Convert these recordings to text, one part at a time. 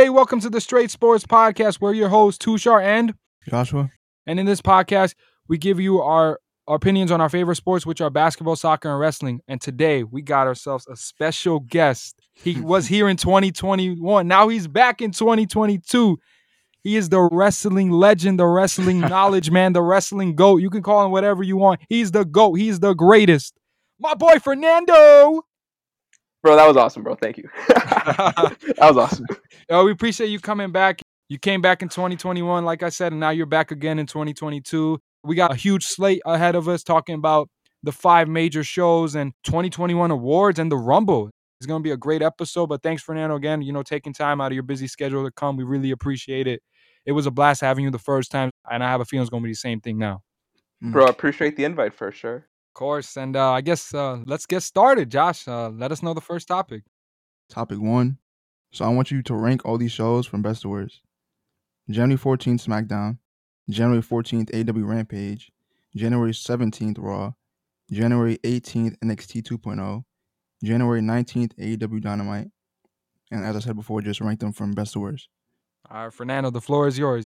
Hey, welcome to the Straight Sports Podcast. We're your hosts, Tushar and Joshua. And in this podcast, we give you our, our opinions on our favorite sports, which are basketball, soccer, and wrestling. And today we got ourselves a special guest. He was here in 2021. Now he's back in 2022. He is the wrestling legend, the wrestling knowledge man, the wrestling goat. You can call him whatever you want. He's the goat. He's the greatest. My boy Fernando. Bro, that was awesome, bro. Thank you. that was awesome. Yo, we appreciate you coming back. You came back in 2021, like I said, and now you're back again in 2022. We got a huge slate ahead of us talking about the five major shows and 2021 awards and the Rumble. It's going to be a great episode, but thanks, Fernando, again, you know, taking time out of your busy schedule to come. We really appreciate it. It was a blast having you the first time, and I have a feeling it's going to be the same thing now. Mm. Bro, appreciate the invite for sure. Of course. And uh, I guess uh, let's get started, Josh. Uh, let us know the first topic. Topic one. So I want you to rank all these shows from best to worst. January 14th, SmackDown. January 14th, AEW Rampage. January 17th, Raw. January 18th, NXT 2.0. January 19th, AEW Dynamite. And as I said before, just rank them from best to worst. All right, Fernando, the floor is yours.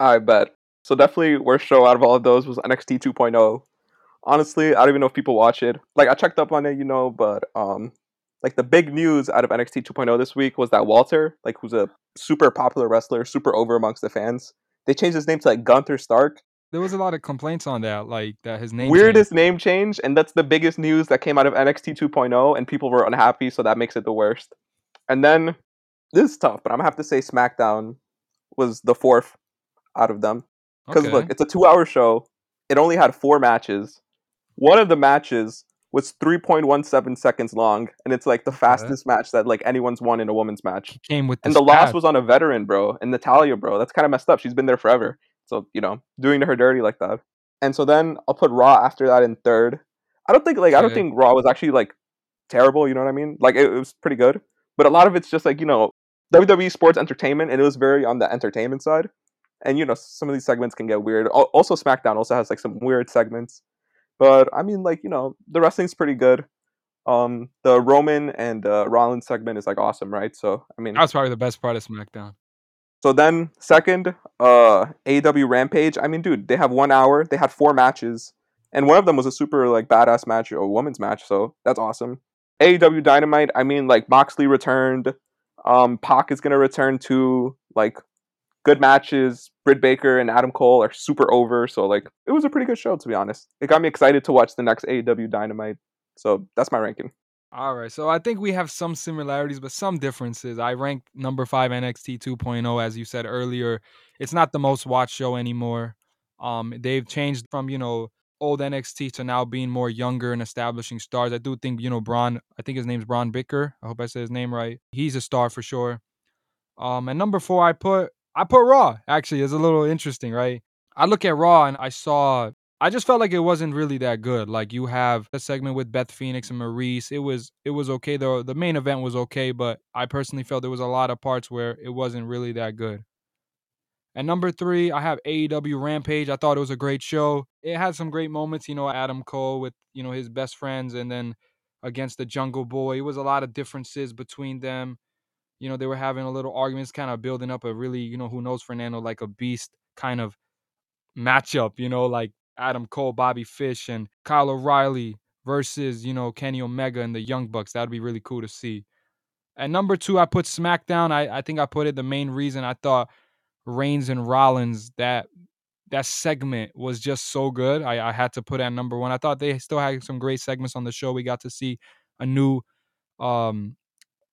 I bet. So definitely worst show out of all of those was NXT 2.0. Honestly, I don't even know if people watch it. Like I checked up on it, you know, but um like the big news out of NXT 2.0 this week was that Walter, like who's a super popular wrestler, super over amongst the fans, they changed his name to like Gunther Stark. There was a lot of complaints on that, like that his name weirdest changed. name change, and that's the biggest news that came out of NXT 2.0, and people were unhappy, so that makes it the worst. And then this is tough, but I'm gonna have to say SmackDown was the fourth out of them because Okay. look, it's a two-hour show. It only had four matches. One of the matches was 3.17 seconds long, and it's like the fastest match that like anyone's won in a women's match. came with And the loss was on a veteran, bro, and Natalya, bro. That's kind of messed up. She's been there forever, so you know, doing her dirty like that. And so then I'll put Raw after that in third. I don't think like I don't think Raw was actually like terrible. You know what I mean? Like it, it was pretty good, but a lot of it's just like you know WWE sports entertainment, and it was very on the entertainment side. And you know some of these segments can get weird. Also, SmackDown also has like some weird segments, but I mean like you know the wrestling's pretty good. Um, the Roman and uh, Rollins segment is like awesome, right? So I mean, That was probably the best part of SmackDown. so then second, uh AEW Rampage. I mean, dude, they have one hour. They had four matches, and one of them was a super like badass match, a women's match. So that's awesome. AEW Dynamite. I mean, like Moxley returned. Um, Pac is gonna return to like good matches. Britt Baker and Adam Cole are super over. So like, it was a pretty good show to be honest. It got me excited to watch the next AEW Dynamite. So that's my ranking. All right, so I think we have some similarities, but some differences. I ranked number five NXT 2.0, as you said earlier. It's not the most watched show anymore. Um, they've changed from you know old NXT to now being more younger and establishing stars. I do think you know Bron. I think his name's Bron Bicker. I hope I said his name right. He's a star for sure. Um, and number four, I put I put Raw. Actually, it's a little interesting, right? I look at Raw and I saw I just felt like it wasn't really that good. Like you have a segment with Beth Phoenix and Maryse. It was it was okay though. The main event was okay, but I personally felt there was a lot of parts where it wasn't really that good. And number three, I have AEW Rampage. I thought it was a great show. It had some great moments, you know, Adam Cole with, you know, his best friends and then against the Jungle Boy. It was a lot of differences between them. You know, they were having a little arguments, kind of building up a really, you know, who knows Fernando, like a beast kind of matchup, you know, like Adam Cole, Bobby Fish, and Kyle O'Reilly versus, you know, Kenny Omega and the Young Bucks. That'd be really cool to see. And number two, I put SmackDown. I, I think I put it the main reason I thought Reigns and Rollins, that that segment was just so good. I, I had to put at number one. I thought they still had some great segments on the show. We got to see a new um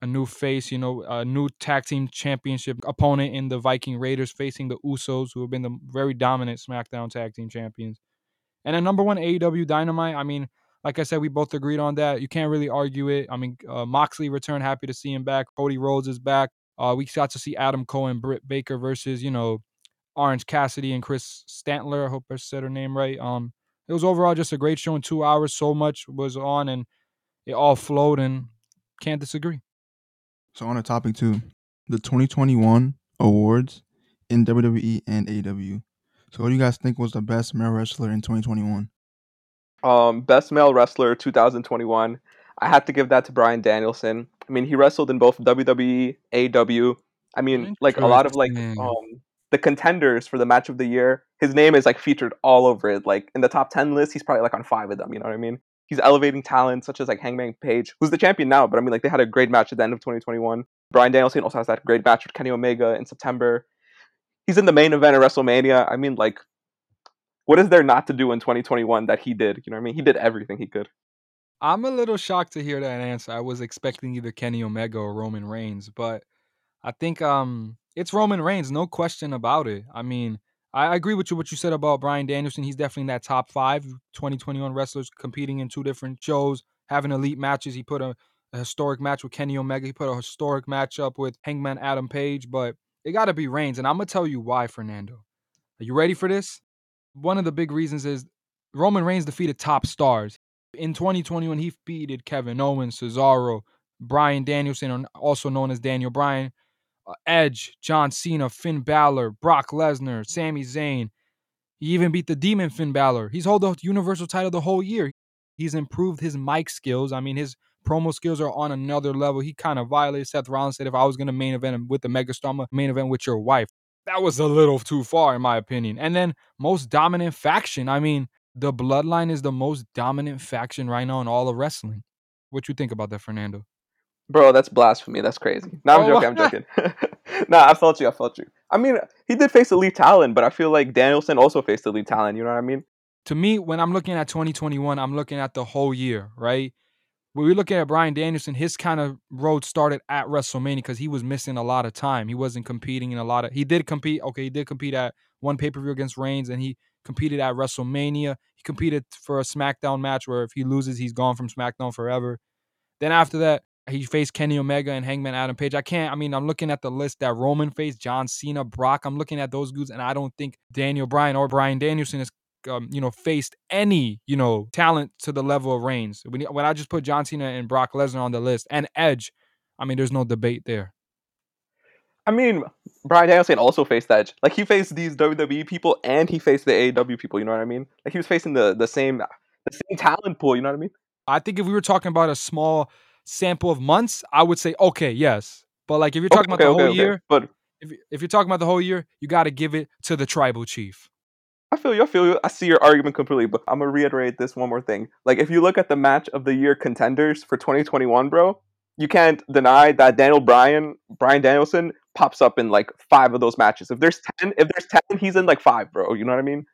a new face, you know, a new tag team championship opponent in the Viking Raiders facing the Usos, who have been the very dominant SmackDown tag team champions. And a number one, AEW Dynamite. I mean, like I said, we both agreed on that. You can't really argue it. I mean, uh, Moxley returned, happy to see him back. Cody Rhodes is back. Uh, we got to see Adam Cole and Britt Baker versus, you know, Orange Cassidy and Chris Stantler. I hope I said her name right. Um, it was overall just a great show in two hours. So much was on, and it all flowed, and can't disagree. So on a topic two, the 2021 awards in WWE and AEW. So what do you guys think was the best male wrestler in 2021? Um, best male wrestler 2021. I had to give that to Bryan Danielson. I mean, he wrestled in both WWE, AEW. I mean, like a lot of like um the contenders for the match of the year, his name is like featured all over it. Like in the top ten list, he's probably like on five of them. You know what I mean? He's elevating talent such as like Hangman Page, who's the champion now, but I mean like they had a great match at the end of 2021. Bryan Danielson also has that great match with Kenny Omega in September. He's in the main event of WrestleMania. I mean, like, what is there not to do in 2021 that he did? You know what I mean? He did everything he could. I'm a little shocked to hear that answer. I was expecting either Kenny Omega or Roman Reigns, but I think um it's Roman Reigns, no question about it. I mean, I agree with you what you said about Bryan Danielson. He's definitely in that top five 2021 wrestlers competing in two different shows, having elite matches. He put a, a historic match with Kenny Omega. He put a historic matchup with Hangman Adam Page, but it got to be Reigns, and I'm gonna tell you why, Fernando. Are you ready for this? One of the big reasons is Roman Reigns defeated top stars. In 2021, he defeated Kevin Owens, Cesaro, Bryan Danielson, also known as Daniel Bryan, uh, Edge, John Cena, Finn Balor, Brock Lesnar, Sami Zayn. He even beat the Demon Finn Balor. He's held the Universal title the whole year. He's improved his mic skills. I mean, his promo skills are on another level. He kind of violated Seth Rollins. Said, if I was going to main event with the Megastar, main event with your wife. That was a little too far, in my opinion. And then most dominant faction. I mean, the Bloodline is the most dominant faction right now in all of wrestling. What you think about that, Fernando? Bro, that's blasphemy. That's crazy. No, I'm Oh, joking. I'm joking. nah, I felt you. I felt you. I mean, he did face elite talent, but I feel like Danielson also faced elite talent. You know what I mean? to me, when I'm looking at 2021, I'm looking at the whole year, right? When we look at Bryan Danielson, his kind of road started at WrestleMania because he was missing a lot of time. He wasn't competing in a lot of. He did compete. Okay, he did compete at one pay per view against Reigns, and he competed at WrestleMania. He competed for a SmackDown match where if he loses, he's gone from SmackDown forever. Then after that, he faced Kenny Omega and Hangman Adam Page. I can't. I mean, I'm looking at the list that Roman faced, John Cena, Brock. I'm looking at those dudes, and I don't think Daniel Bryan or Bryan Danielson is um, you know, faced any, you know, talent to the level of Reigns. When, when I just put John Cena and Brock Lesnar on the list and Edge, I mean, there's no debate there. I mean, Bryan Danielson also faced Edge. Like he faced these WWE people and he faced the AEW people. You know what I mean? Like he was facing the the same the same talent pool. You know what I mean? I think if we were talking about a small sample of months, I would say okay, yes. But like if you're talking Okay, about okay, the whole okay. year, But if if you're talking about the whole year, you got to give it to the tribal chief. I feel you. I feel you. I see your argument completely, but I'm gonna reiterate this one more thing. Like, if you look at the match of the year contenders for 2021, bro, you can't deny that Daniel Bryan, Brian Danielson, pops up in like five of those matches. If there's ten, if there's ten, he's in like five, bro. You know what I mean?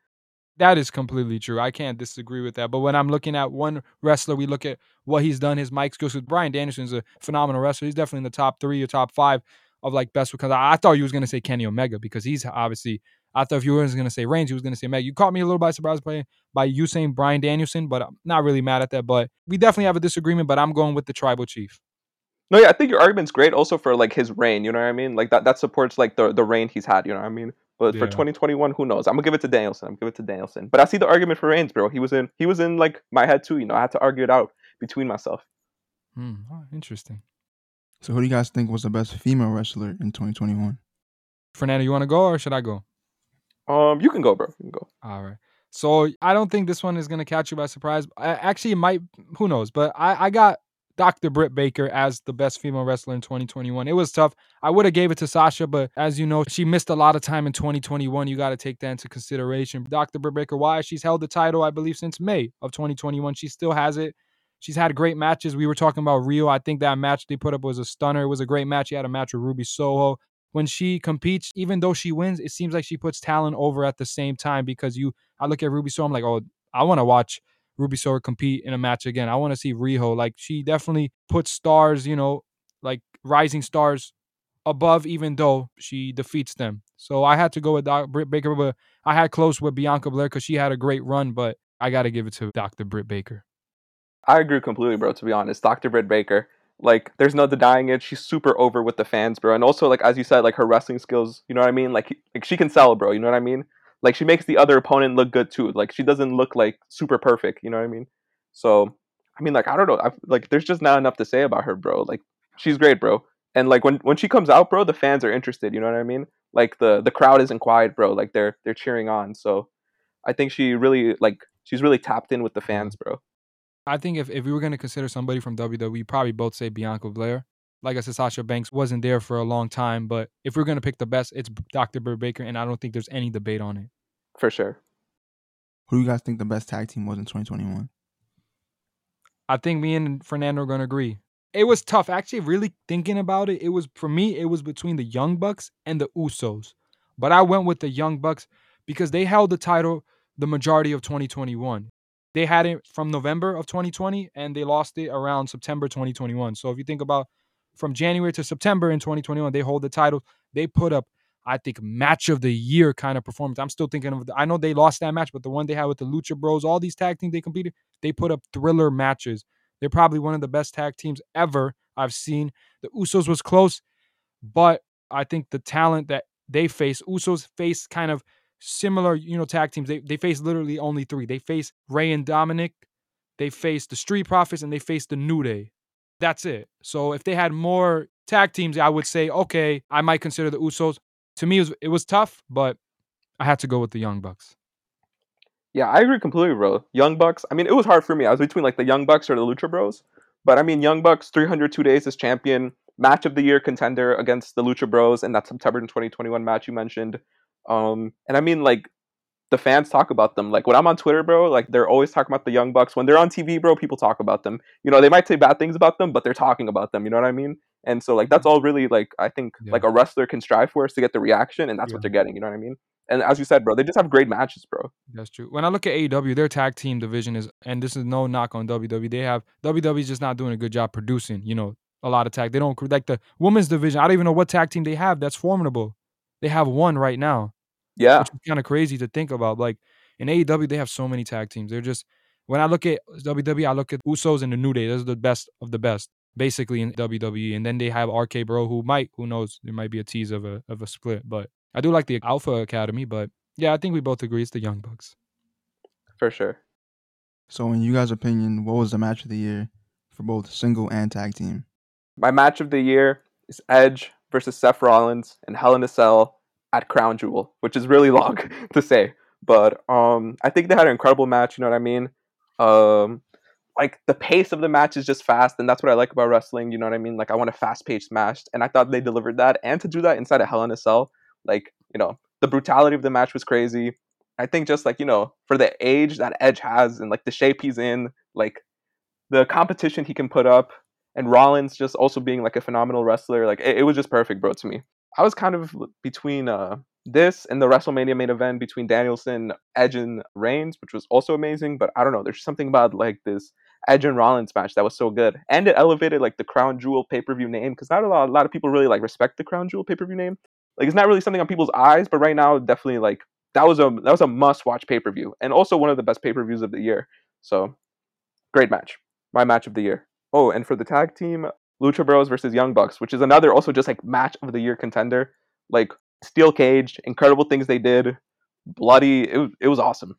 That is completely true. I can't disagree with that. But when I'm looking at one wrestler, we look at what he's done, his mic skills. With Bryan Danielson's a phenomenal wrestler. He's definitely in the top three or top five of like best. Because I, I thought you was gonna say Kenny Omega because he's obviously. I thought if you were gonna say Reigns, you was gonna say Omega. You caught me a little by surprise by by you saying Bryan Danielson, but I'm not really mad at that. But we definitely have a disagreement. But I'm going with the tribal chief. No, yeah, I think your argument's great also for like his reign. You know what I mean? Like that that supports like the the reign he's had. You know what I mean? But for 2021, who knows? I'm gonna give it to Danielson. I'm gonna give it to Danielson. But I see the argument for Reigns, bro. He was in he was in like my head too. You know, I had to argue it out between myself. Hmm, oh, interesting. So who do you guys think was the best female wrestler in 2021? Fernando, you want to go or should I go? Um, you can go, bro. You can go. All right. So I don't think this one is gonna catch you by surprise. I, actually, it might. Who knows? But I, I got Dr. Britt Baker as the best female wrestler in 2021. It was tough. I would have gave it to Sasha, but as you know, she missed a lot of time in 2021. You got to take that into consideration. Dr. Britt Baker, why? She's held the title, I believe, since May of 2021. She still has it. She's had great matches. We were talking about Riho. I think that match they put up was a stunner. It was a great match. She had a match with Ruby Soho when she competes, even though she wins, it seems like she puts talent over at the same time because you I look at Ruby Soho, I'm like, oh, I want to watch Ruby Soho compete in a match again. I want to see Riho. Like she definitely puts stars, you know, like rising stars above, even though she defeats them. So I had to go with Doc Britt Baker, but I had close with Bianca Belair because she had a great run, but I got to give it to Dr. Britt Baker. I agree completely, bro. To be honest, Dr. Britt Baker, like, there's no denying it. She's super over with the fans, bro. And also, like as you said, like her wrestling skills. You know what I mean? Like, like she can sell, bro. You know what I mean? Like she makes the other opponent look good too. Like she doesn't look like super perfect. You know what I mean? So, I mean, like I don't know. I, like there's just not enough to say about her, bro. Like she's great, bro. And like when when she comes out, bro, the fans are interested. You know what I mean? Like the the crowd isn't quiet, bro. Like they're they're cheering on. So, I think she really like she's really tapped in with the fans, bro. I think if, if we were going to consider somebody from WWE, probably both say Bianca Belair. Like I said, Sasha Banks wasn't there for a long time. But if we're gonna pick the best, it's Dr. Britt Baker, and I don't think there's any debate on it. For sure. Who do you guys think the best tag team was in 2021? I think me and Fernando are gonna agree. It was tough. Actually, really thinking about it, it was for me, it was between the Young Bucks and the Usos. But I went with the Young Bucks because they held the title the majority of 2021. They had it from November of 2020 and they lost it around September 2021. So if you think about from January to September in 2021, they hold the title. They put up, I think, match of the year kind of performance. I'm still thinking of, the, I know they lost that match, but the one they had with the Lucha Bros, all these tag teams they competed, they put up thriller matches. They're probably one of the best tag teams ever I've seen. The Usos was close, but I think the talent that they face, Usos face kind of similar, you know, tag teams. They they face literally only three. They face Rey and Dominic, they face the Street Profits, and they face the New Day. That's it. So if they had more tag teams, I would say, okay, I might consider the Usos. To me, it was, it was tough, but I had to go with the Young Bucks. Yeah, I agree completely, bro. Young Bucks. I mean, it was hard for me. I was between like the Young Bucks or the Lucha Bros. But I mean, Young Bucks, 302 days as champion, match of the year contender against the Lucha Bros in that September 2021 match you mentioned. Um, and I mean, like, the fans talk about them. Like when I'm on Twitter, bro, like they're always talking about the Young Bucks. When they're on TV, bro, people talk about them. You know, they might say bad things about them, but they're talking about them. You know what I mean? And so like that's mm-hmm. all really like I think Yeah. like a wrestler can strive for is to get the reaction, and that's Yeah. what they're getting. You know what I mean? And as you said, bro, they just have great matches, bro. That's true. When I look at AEW, their tag team division is, and this is no knock on WWE. They have WWE's just not doing a good job producing. You know, a lot of tag. They don't like the women's division. I don't even know what tag team they have that's formidable. They have one right now, Yeah, which is kind of crazy to think about. Like in AEW, they have so many tag teams. They're just when I look at WWE, I look at Usos and the New Day. Those are the best of the best, basically in WWE. And then they have RK Bro, who might, who knows, there might be a tease of a of a split. But I do like the Alpha Academy. But yeah, I think we both agree it's the Young Bucks. for sure. So, in you guys' opinion, what was the match of the year for both single and tag team? My match of the year is Edge versus Seth Rollins and Hell in a Cell at Crown Jewel, which is really long to say, but um, I think they had an incredible match. You know what I mean? Um, like the pace of the match is just fast, and that's what I like about wrestling. You know what I mean? Like I want a fast-paced match, and I thought they delivered that. And to do that inside a Hell in a Cell, like you know, the brutality of the match was crazy. I think just like you know, for the age that Edge has and like the shape he's in, like the competition he can put up, and Rollins just also being like a phenomenal wrestler. Like it, it was just perfect, bro, to me. I was kind of between uh this and the WrestleMania main event between Danielson, Edge, and Reigns, which was also amazing. But I don't know, there's something about like this Edge and Rollins match that was so good, and it elevated like the Crown Jewel pay per view name because not a lot, a lot of people really like respect the Crown Jewel pay per view name. Like it's not really something on people's eyes, but right now, definitely like that was a that was a must watch pay per view, and also one of the best pay per views of the year. So great match, my match of the year. Oh, and for the tag team, Lucha Bros versus Young Bucks, which is another also just like match of the year contender. Like steel cage, incredible things they did, bloody. It was, it was awesome.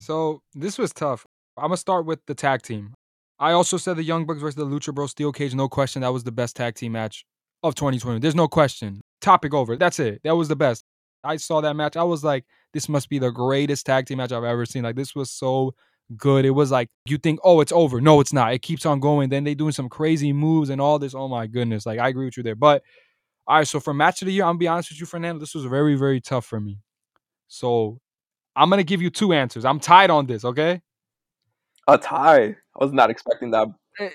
So this was tough. I'm gonna start with the tag team. I also said the Young Bucks versus the Lucha Bros Steel Cage. No question, that was the best tag team match of 2020. There's no question. Topic over. That's it. That was the best. I saw that match. I was like, this must be the greatest tag team match I've ever seen. Like this was so good. It was like you think, oh, it's over. No, it's not. It keeps on going. Then they doing some crazy moves and all this. Oh my goodness. Like I agree with you there. But all right, so for match of the year, I'm gonna be honest with you, Fernando. This was very, very tough for me. So I'm gonna give you two answers. I'm tied on this, okay? A tie. I was not expecting that.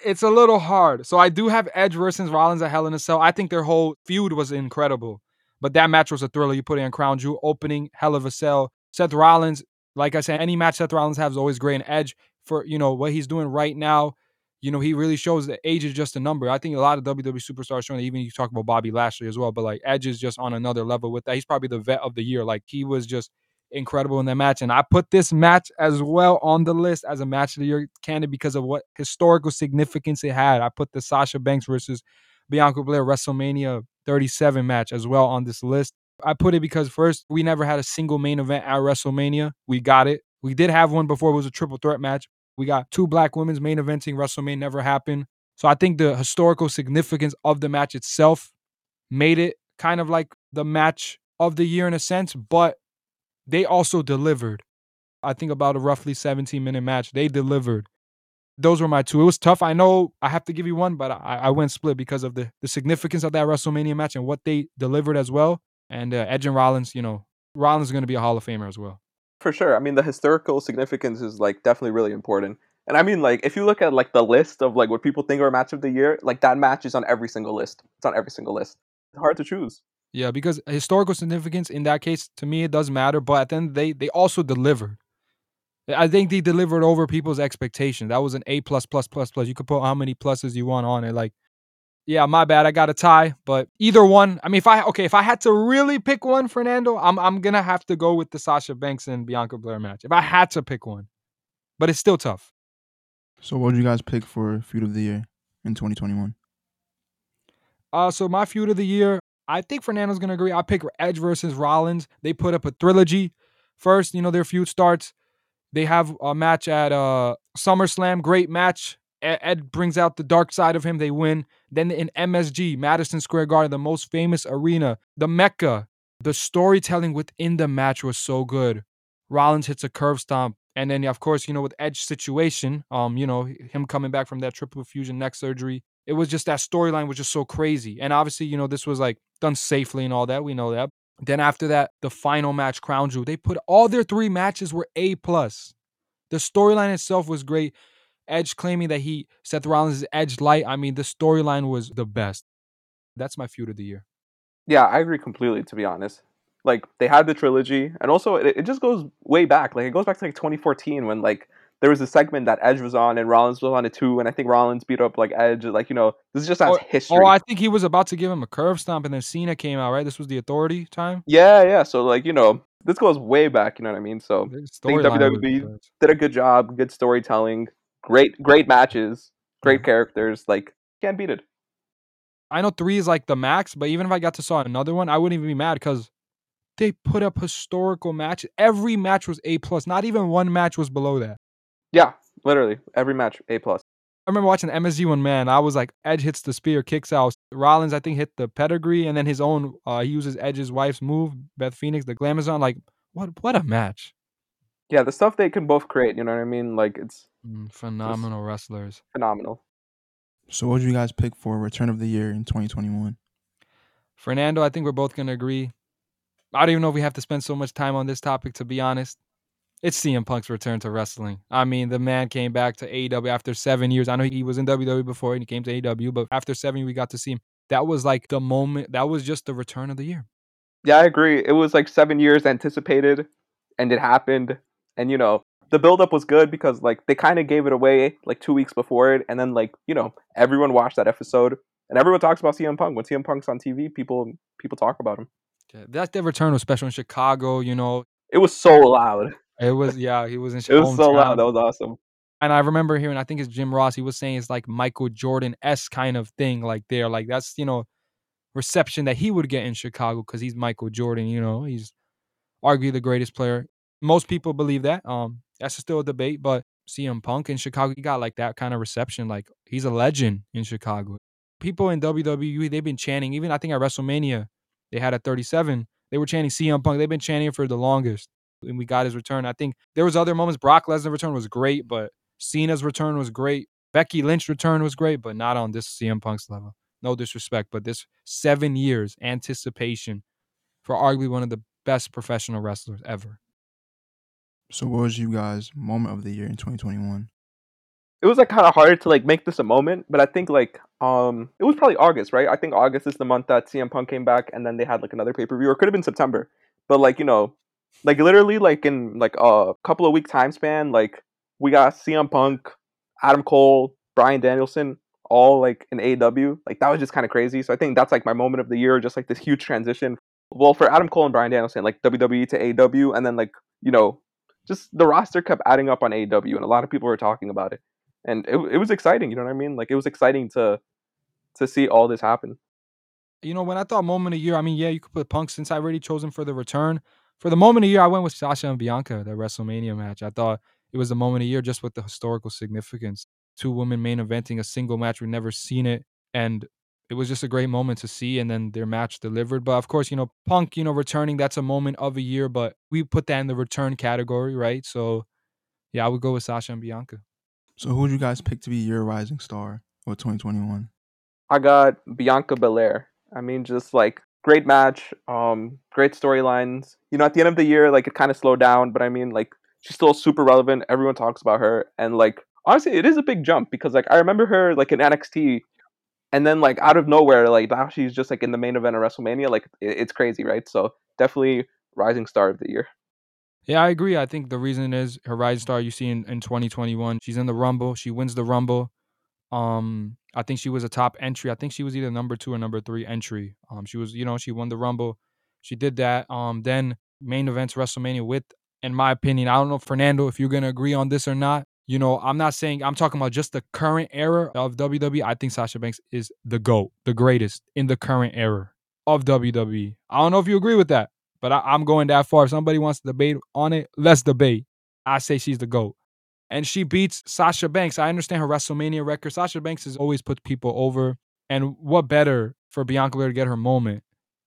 It's a little hard. So I do have Edge versus Rollins at Hell in a Cell. I think their whole feud was incredible. But that match was a thriller. You put it in Crown Jewel, opening Hell of a Cell. Seth Rollins, like I said, any match Seth Rollins has is always great. And Edge, for you know what he's doing right now, you know he really shows that age is just a number. I think a lot of WWE superstars showing that. Even you talk about Bobby Lashley as well, but like Edge is just on another level with that. He's probably the vet of the year. Like he was just incredible in that match. And I put this match as well on the list as a match of the year candidate because of what historical significance it had. I put the Sasha Banks versus Bianca Belair WrestleMania 37 match as well on this list. I put it because first, we never had a single main event at WrestleMania. We got it. We did have one before it was a triple threat match. We got two black women's main eventing WrestleMania never happened. So I think the historical significance of the match itself made it kind of like the match of the year in a sense, but they also delivered. I think about a roughly 17 minute match. They delivered. Those were my two. It was tough. I know I have to give you one, but I, I went split because of the, the significance of that WrestleMania match and what they delivered as well. And uh, Edge and Rollins, you know, Rollins is going to be a Hall of Famer as well. For sure. I mean, the historical significance is like definitely really important. And I mean, like, if you look at like the list of like what people think are a match of the year, like that match is on every single list. It's on every single list. It's hard to choose. Yeah, because historical significance in that case, to me, it does matter. But at the end of the day, they also delivered. I think they delivered over people's expectations. That was an A plus plus plus plus. You could put how many pluses you want on it. Like, yeah, my bad. I got a tie, but either one. I mean, if I okay, if I had to really pick one, Fernando, I'm I'm gonna have to go with the Sasha Banks and Bianca Belair match. If I had to pick one, but it's still tough. So, what would you guys pick for feud of the year in 2021? Uh, so my feud of the year, I think Fernando's gonna agree. I pick Edge versus Rollins. They put up a trilogy. First, you know, their feud starts. They have a match at uh SummerSlam, great match. Ed brings out the dark side of him. They win. Then in MSG, Madison Square Garden, the most famous arena, the Mecca, the storytelling within the match was so good. Rollins hits a Curb Stomp. And then, of course, you know, with Edge situation, um, you know, him coming back from that triple fusion neck surgery, it was just that storyline was just so crazy. And obviously, you know, this was like done safely and all that. We know that. Then after that, the final match, Crown Jewel, they put all their three matches were A plus. The storyline itself was great. Edge claiming that he Seth Rollins is Edge light. I mean, the storyline was the best. That's my feud of the year. Yeah, I agree completely. To be honest, like they had the trilogy, and also it, it just goes way back. Like it goes back to like 2014 when like there was a segment that Edge was on and Rollins was on it too, and I think Rollins beat up like Edge. Like you know, this is just as Oh, history. oh, I think he was about to give him a Curb Stomp, and then Cena came out. Right, this was the Authority time. yeah, yeah. So like you know, this goes way back. You know what I mean? So The think WWE did a good job, good storytelling, great, great matches, great characters. Like can't beat it. I know three is like the max, but even if I got to saw another one, I wouldn't even be mad because they put up historical matches. Every match was A plus. Not even one match was below that. Yeah, literally every match A plus. I remember watching the MSG one, man. I was like, Edge hits the spear, kicks out. Rollins, I think, hit the pedigree, and then his own. Uh, he uses Edge's wife's move, Beth Phoenix, the Glamazon. Like, what? What a match! Yeah, the stuff they can both create. You know what I mean? Like it's Mm, phenomenal wrestlers. phenomenal. So, what would you guys pick for return of the year in 2021? Fernando, I think we're both gonna agree. I don't even know if we have to spend so much time on this topic. To be honest, it's CM Punk's return to wrestling. I mean, the man came back to AEW after seven years. I know he was in WWE before and he came to AEW, but after seven, we got to see him. That was like the moment. That was just the return of the year. Yeah, I agree. It was like seven years anticipated, and it happened. And you know, the buildup was good because like they kind of gave it away like two weeks before it, and then like you know everyone watched that episode, and everyone talks about CM Punk. When CM Punk's on TV, people people talk about him. Yeah, That that return was special in Chicago. You know, It was so loud. it was yeah. He was in. It was so hometown. loud. That was awesome. And I remember hearing, I think it's Jim Ross. He was saying it's like Michael Jordan s kind of thing. Like there, like that's you know, reception that he would get in Chicago because he's Michael Jordan. You know, he's arguably the greatest player. Most people believe that. Um, that's still a debate, but CM Punk in Chicago, he got like that kind of reception. Like he's a legend in Chicago. People in WWE, they've been chanting. Even I think at WrestleMania, they had a 37, they were chanting CM Punk. They've been chanting for the longest. And we got his return. I think there was other moments. Brock Lesnar return was great, but Cena's return was great. Becky Lynch return was great, but not on this CM Punk's level. No disrespect, but this seven years anticipation for arguably one of the best professional wrestlers ever. So, what was you guys' moment of the year in 2021? It was like kind of hard to like make this a moment, but I think like um it was probably August, right? I think August is the month that CM Punk came back, and then they had like another pay per view, or could have been September. But like you know, like literally like in like a couple of week time span, like we got CM Punk, Adam Cole, Bryan Danielson, all like in AEW. Like that was just kind of crazy. So I think that's like my moment of the year, just like this huge transition. Well, for Adam Cole and Bryan Danielson, like WWE to AEW, and then like you know, just the roster kept adding up on AEW, and a lot of people were talking about it, and it it was exciting. You know what I mean? Like it was exciting to to see all this happen. You know, when I thought moment of year, I mean, yeah, you could put Punk since I already chosen for the return. For the moment of year, I went with Sasha and Bianca, the WrestleMania match. I thought it was the moment of year just with the historical significance. Two women main eventing a single match. We've never seen it. And it was just a great moment to see. And then their match delivered. But of course, you know, Punk, you know, returning, that's a moment of a year, but we put that in the return category, right? So yeah, I would go with Sasha and Bianca. So who would you guys pick to be your rising star for 2021? I got Bianca Belair. I mean, just like great match, um, great storylines. You know, at the end of the year, like it kind of slowed down, but I mean, like she's still super relevant. Everyone talks about her, and like honestly, it is a big jump because like I remember her like in NXT, and then like out of nowhere, like now she's just like in the main event of WrestleMania. Like it, it's crazy, right? So definitely rising star of the year. Yeah, I agree. I think the reason is her rising star you see in, in 2021. She's in the Rumble. She wins the Rumble. Um, I think she was a top entry. I think she was either number two or number three entry. Um, she was, you know, she won the Rumble. She did that. Um, then main events WrestleMania with, in my opinion, I don't know, Fernando, if you're gonna agree on this or not. You know, I'm not saying I'm talking about just the current era of WWE. I think Sasha Banks is the GOAT, the greatest in the current era of WWE. I don't know if you agree with that, but I, am going that far. If somebody wants to debate on it, let's debate. I say she's the GOAT. And she beats Sasha Banks. I understand her WrestleMania record. Sasha Banks has always put people over. And what better for Bianca Belair to get her moment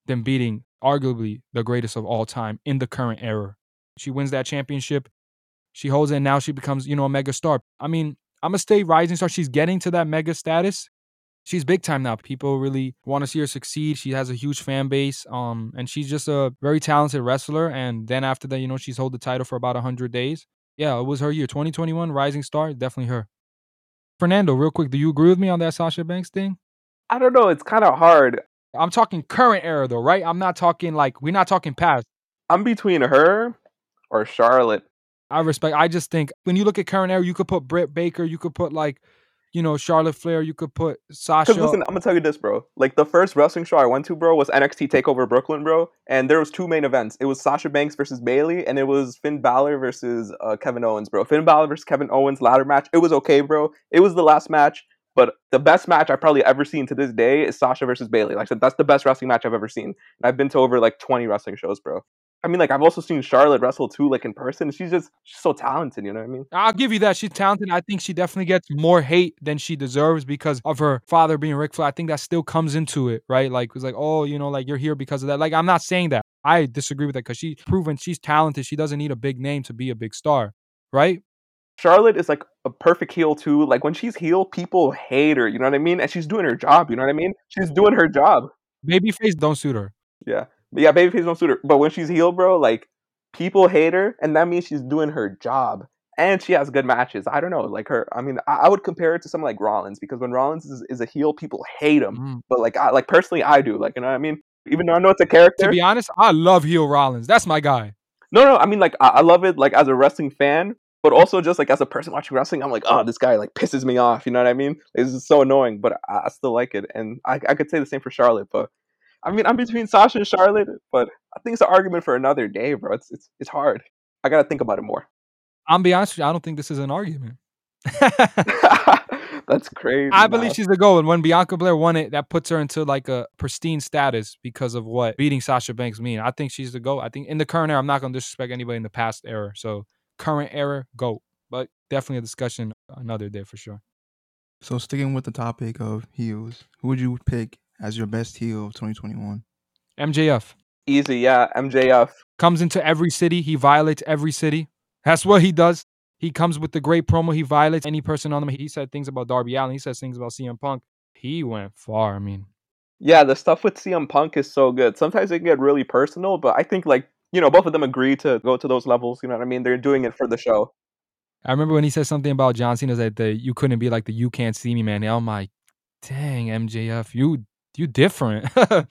than beating arguably the greatest of all time in the current era? She wins that championship she holds it and now she becomes, you know, a mega star. I mean, I'm gonna stay rising star. She's getting to that mega status. She's big time now. People really want to see her succeed. She has a huge fan base. Um, and she's just a very talented wrestler. And then after that, you know, she's hold the title for about hundred days. Yeah, it was her year. 2021, rising star, definitely her. Fernando, real quick, do you agree with me on that Sasha Banks thing? I don't know. It's kind of hard. I'm talking current era though, right? I'm not talking like we're not talking past. I'm between her or Charlotte. I respect. I just think when you look at current era, you could put Britt Baker, you could put like, you know, Charlotte Flair, you could put Sasha. Because listen, I'm gonna tell you this, bro. Like the first wrestling show I went to, bro, was NXT Takeover Brooklyn, bro, and there was two main events. It was Sasha Banks versus Bayley, and it was Finn Balor versus uh, Kevin Owens, bro. Finn Balor versus Kevin Owens ladder match. It was okay, bro. It was the last match, but the best match I've probably ever seen to this day is Sasha versus Bayley. Like I said, that's the best wrestling match I've ever seen. And I've been to over like 20 wrestling shows, bro. I mean, like I've also seen Charlotte wrestle too, like in person. She's just she's so talented. You know what I mean? I'll give you that. She's talented. I think she definitely gets more hate than she deserves because of her father being Ric Flair. I think that still comes into it, right? Like it's like, oh, you know, like you're here because of that. Like I'm not saying that. I disagree with that because she's proven she's talented. She doesn't need a big name to be a big star, right? Charlotte is like a perfect heel too. Like when she's heel, people hate her. You know what I mean? And she's doing her job. You know what I mean? She's doing her job. Babyface don't suit her. Yeah, but yeah, babyface don't suit her. But when she's heel, bro, like people hate her, and that means she's doing her job. And she has good matches. I don't know, like her. I mean, I, I would compare it to someone like Rollins because when Rollins is, is a heel, people hate him. Mm. But like, I, like personally, I do. Like, you know what I mean? Even though I know it's a character. To be honest, I love heel Rollins. That's my guy. No, no, I mean, like, I, I love it, like as a wrestling fan, but also just like as a person watching wrestling, I'm like, oh, this guy like pisses me off. You know what I mean? This is so annoying, but I, I still like it, and I, I could say the same for Charlotte. But I mean, I'm between Sasha and Charlotte, but I think it's an argument for another day, bro. It's it's it's hard. I gotta think about it more. I'm be honest with you, I don't think this is an argument. That's crazy. I believe she's the goal, and when Bianca Belair won it, that puts her into like a pristine status because of what beating Sasha Banks mean. I think she's the goal. I think in the current era, I'm not gonna disrespect anybody in the past era. So current era, go. But definitely a discussion another day for sure. So sticking with the topic of heels, who would you pick as your best heel of 2021? MJF. Easy, yeah, MJF. Comes into every city, he violates every city. That's what he does. He comes with the great promo. He violates any person on him. He said things about Darby Allin. He says things about CM Punk. He went far. I mean, yeah, the stuff with CM Punk is so good. Sometimes it can get really personal, but I think like you know both of them agree to go to those levels. You know what I mean? They're doing it for the show. I remember when he said something about John Cena that the, you couldn't be like the you can't see me man. I'm like, dang MJF, you you different.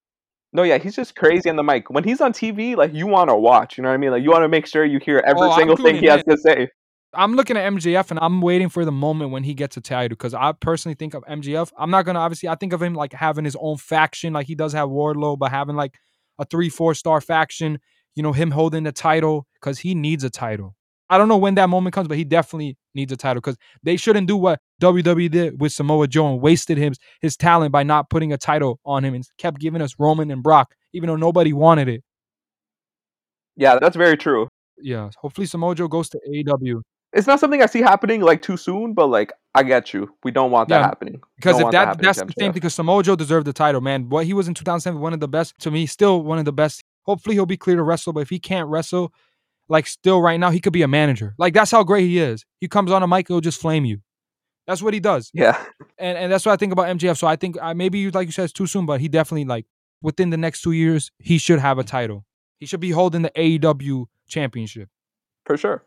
no, yeah, he's just crazy on the mic. When he's on TV, like you want to watch. You know what I mean? Like you want to make sure you hear every oh, single thing he has to say. I'm looking at MJF and I'm waiting for the moment when he gets a title because I personally think of MJF. I'm not gonna obviously I think of him like having his own faction, like he does have Wardlow, but having like a three, four star faction, you know, him holding the title because he needs a title. I don't know when that moment comes, but he definitely needs a title because they shouldn't do what WWE did with Samoa Joe and wasted his his talent by not putting a title on him and kept giving us Roman and Brock, even though nobody wanted it. Yeah, that's very true. Yeah, hopefully Samoa Joe goes to AEW. It's not something I see happening like too soon, but like I get you. We don't want that yeah, happening. Because if that, that that's the same thing. Because Samoa Joe deserved the title, man. What he was in 2007, one of the best to me, still one of the best. Hopefully he'll be clear to wrestle, but if he can't wrestle, like still right now, he could be a manager. Like that's how great he is. He comes on a mic, he'll just flame you. That's what he does. Yeah. and and that's what I think about MJF. So I think I, maybe you like you said it's too soon, but he definitely like within the next two years he should have a title. He should be holding the AEW championship. For sure.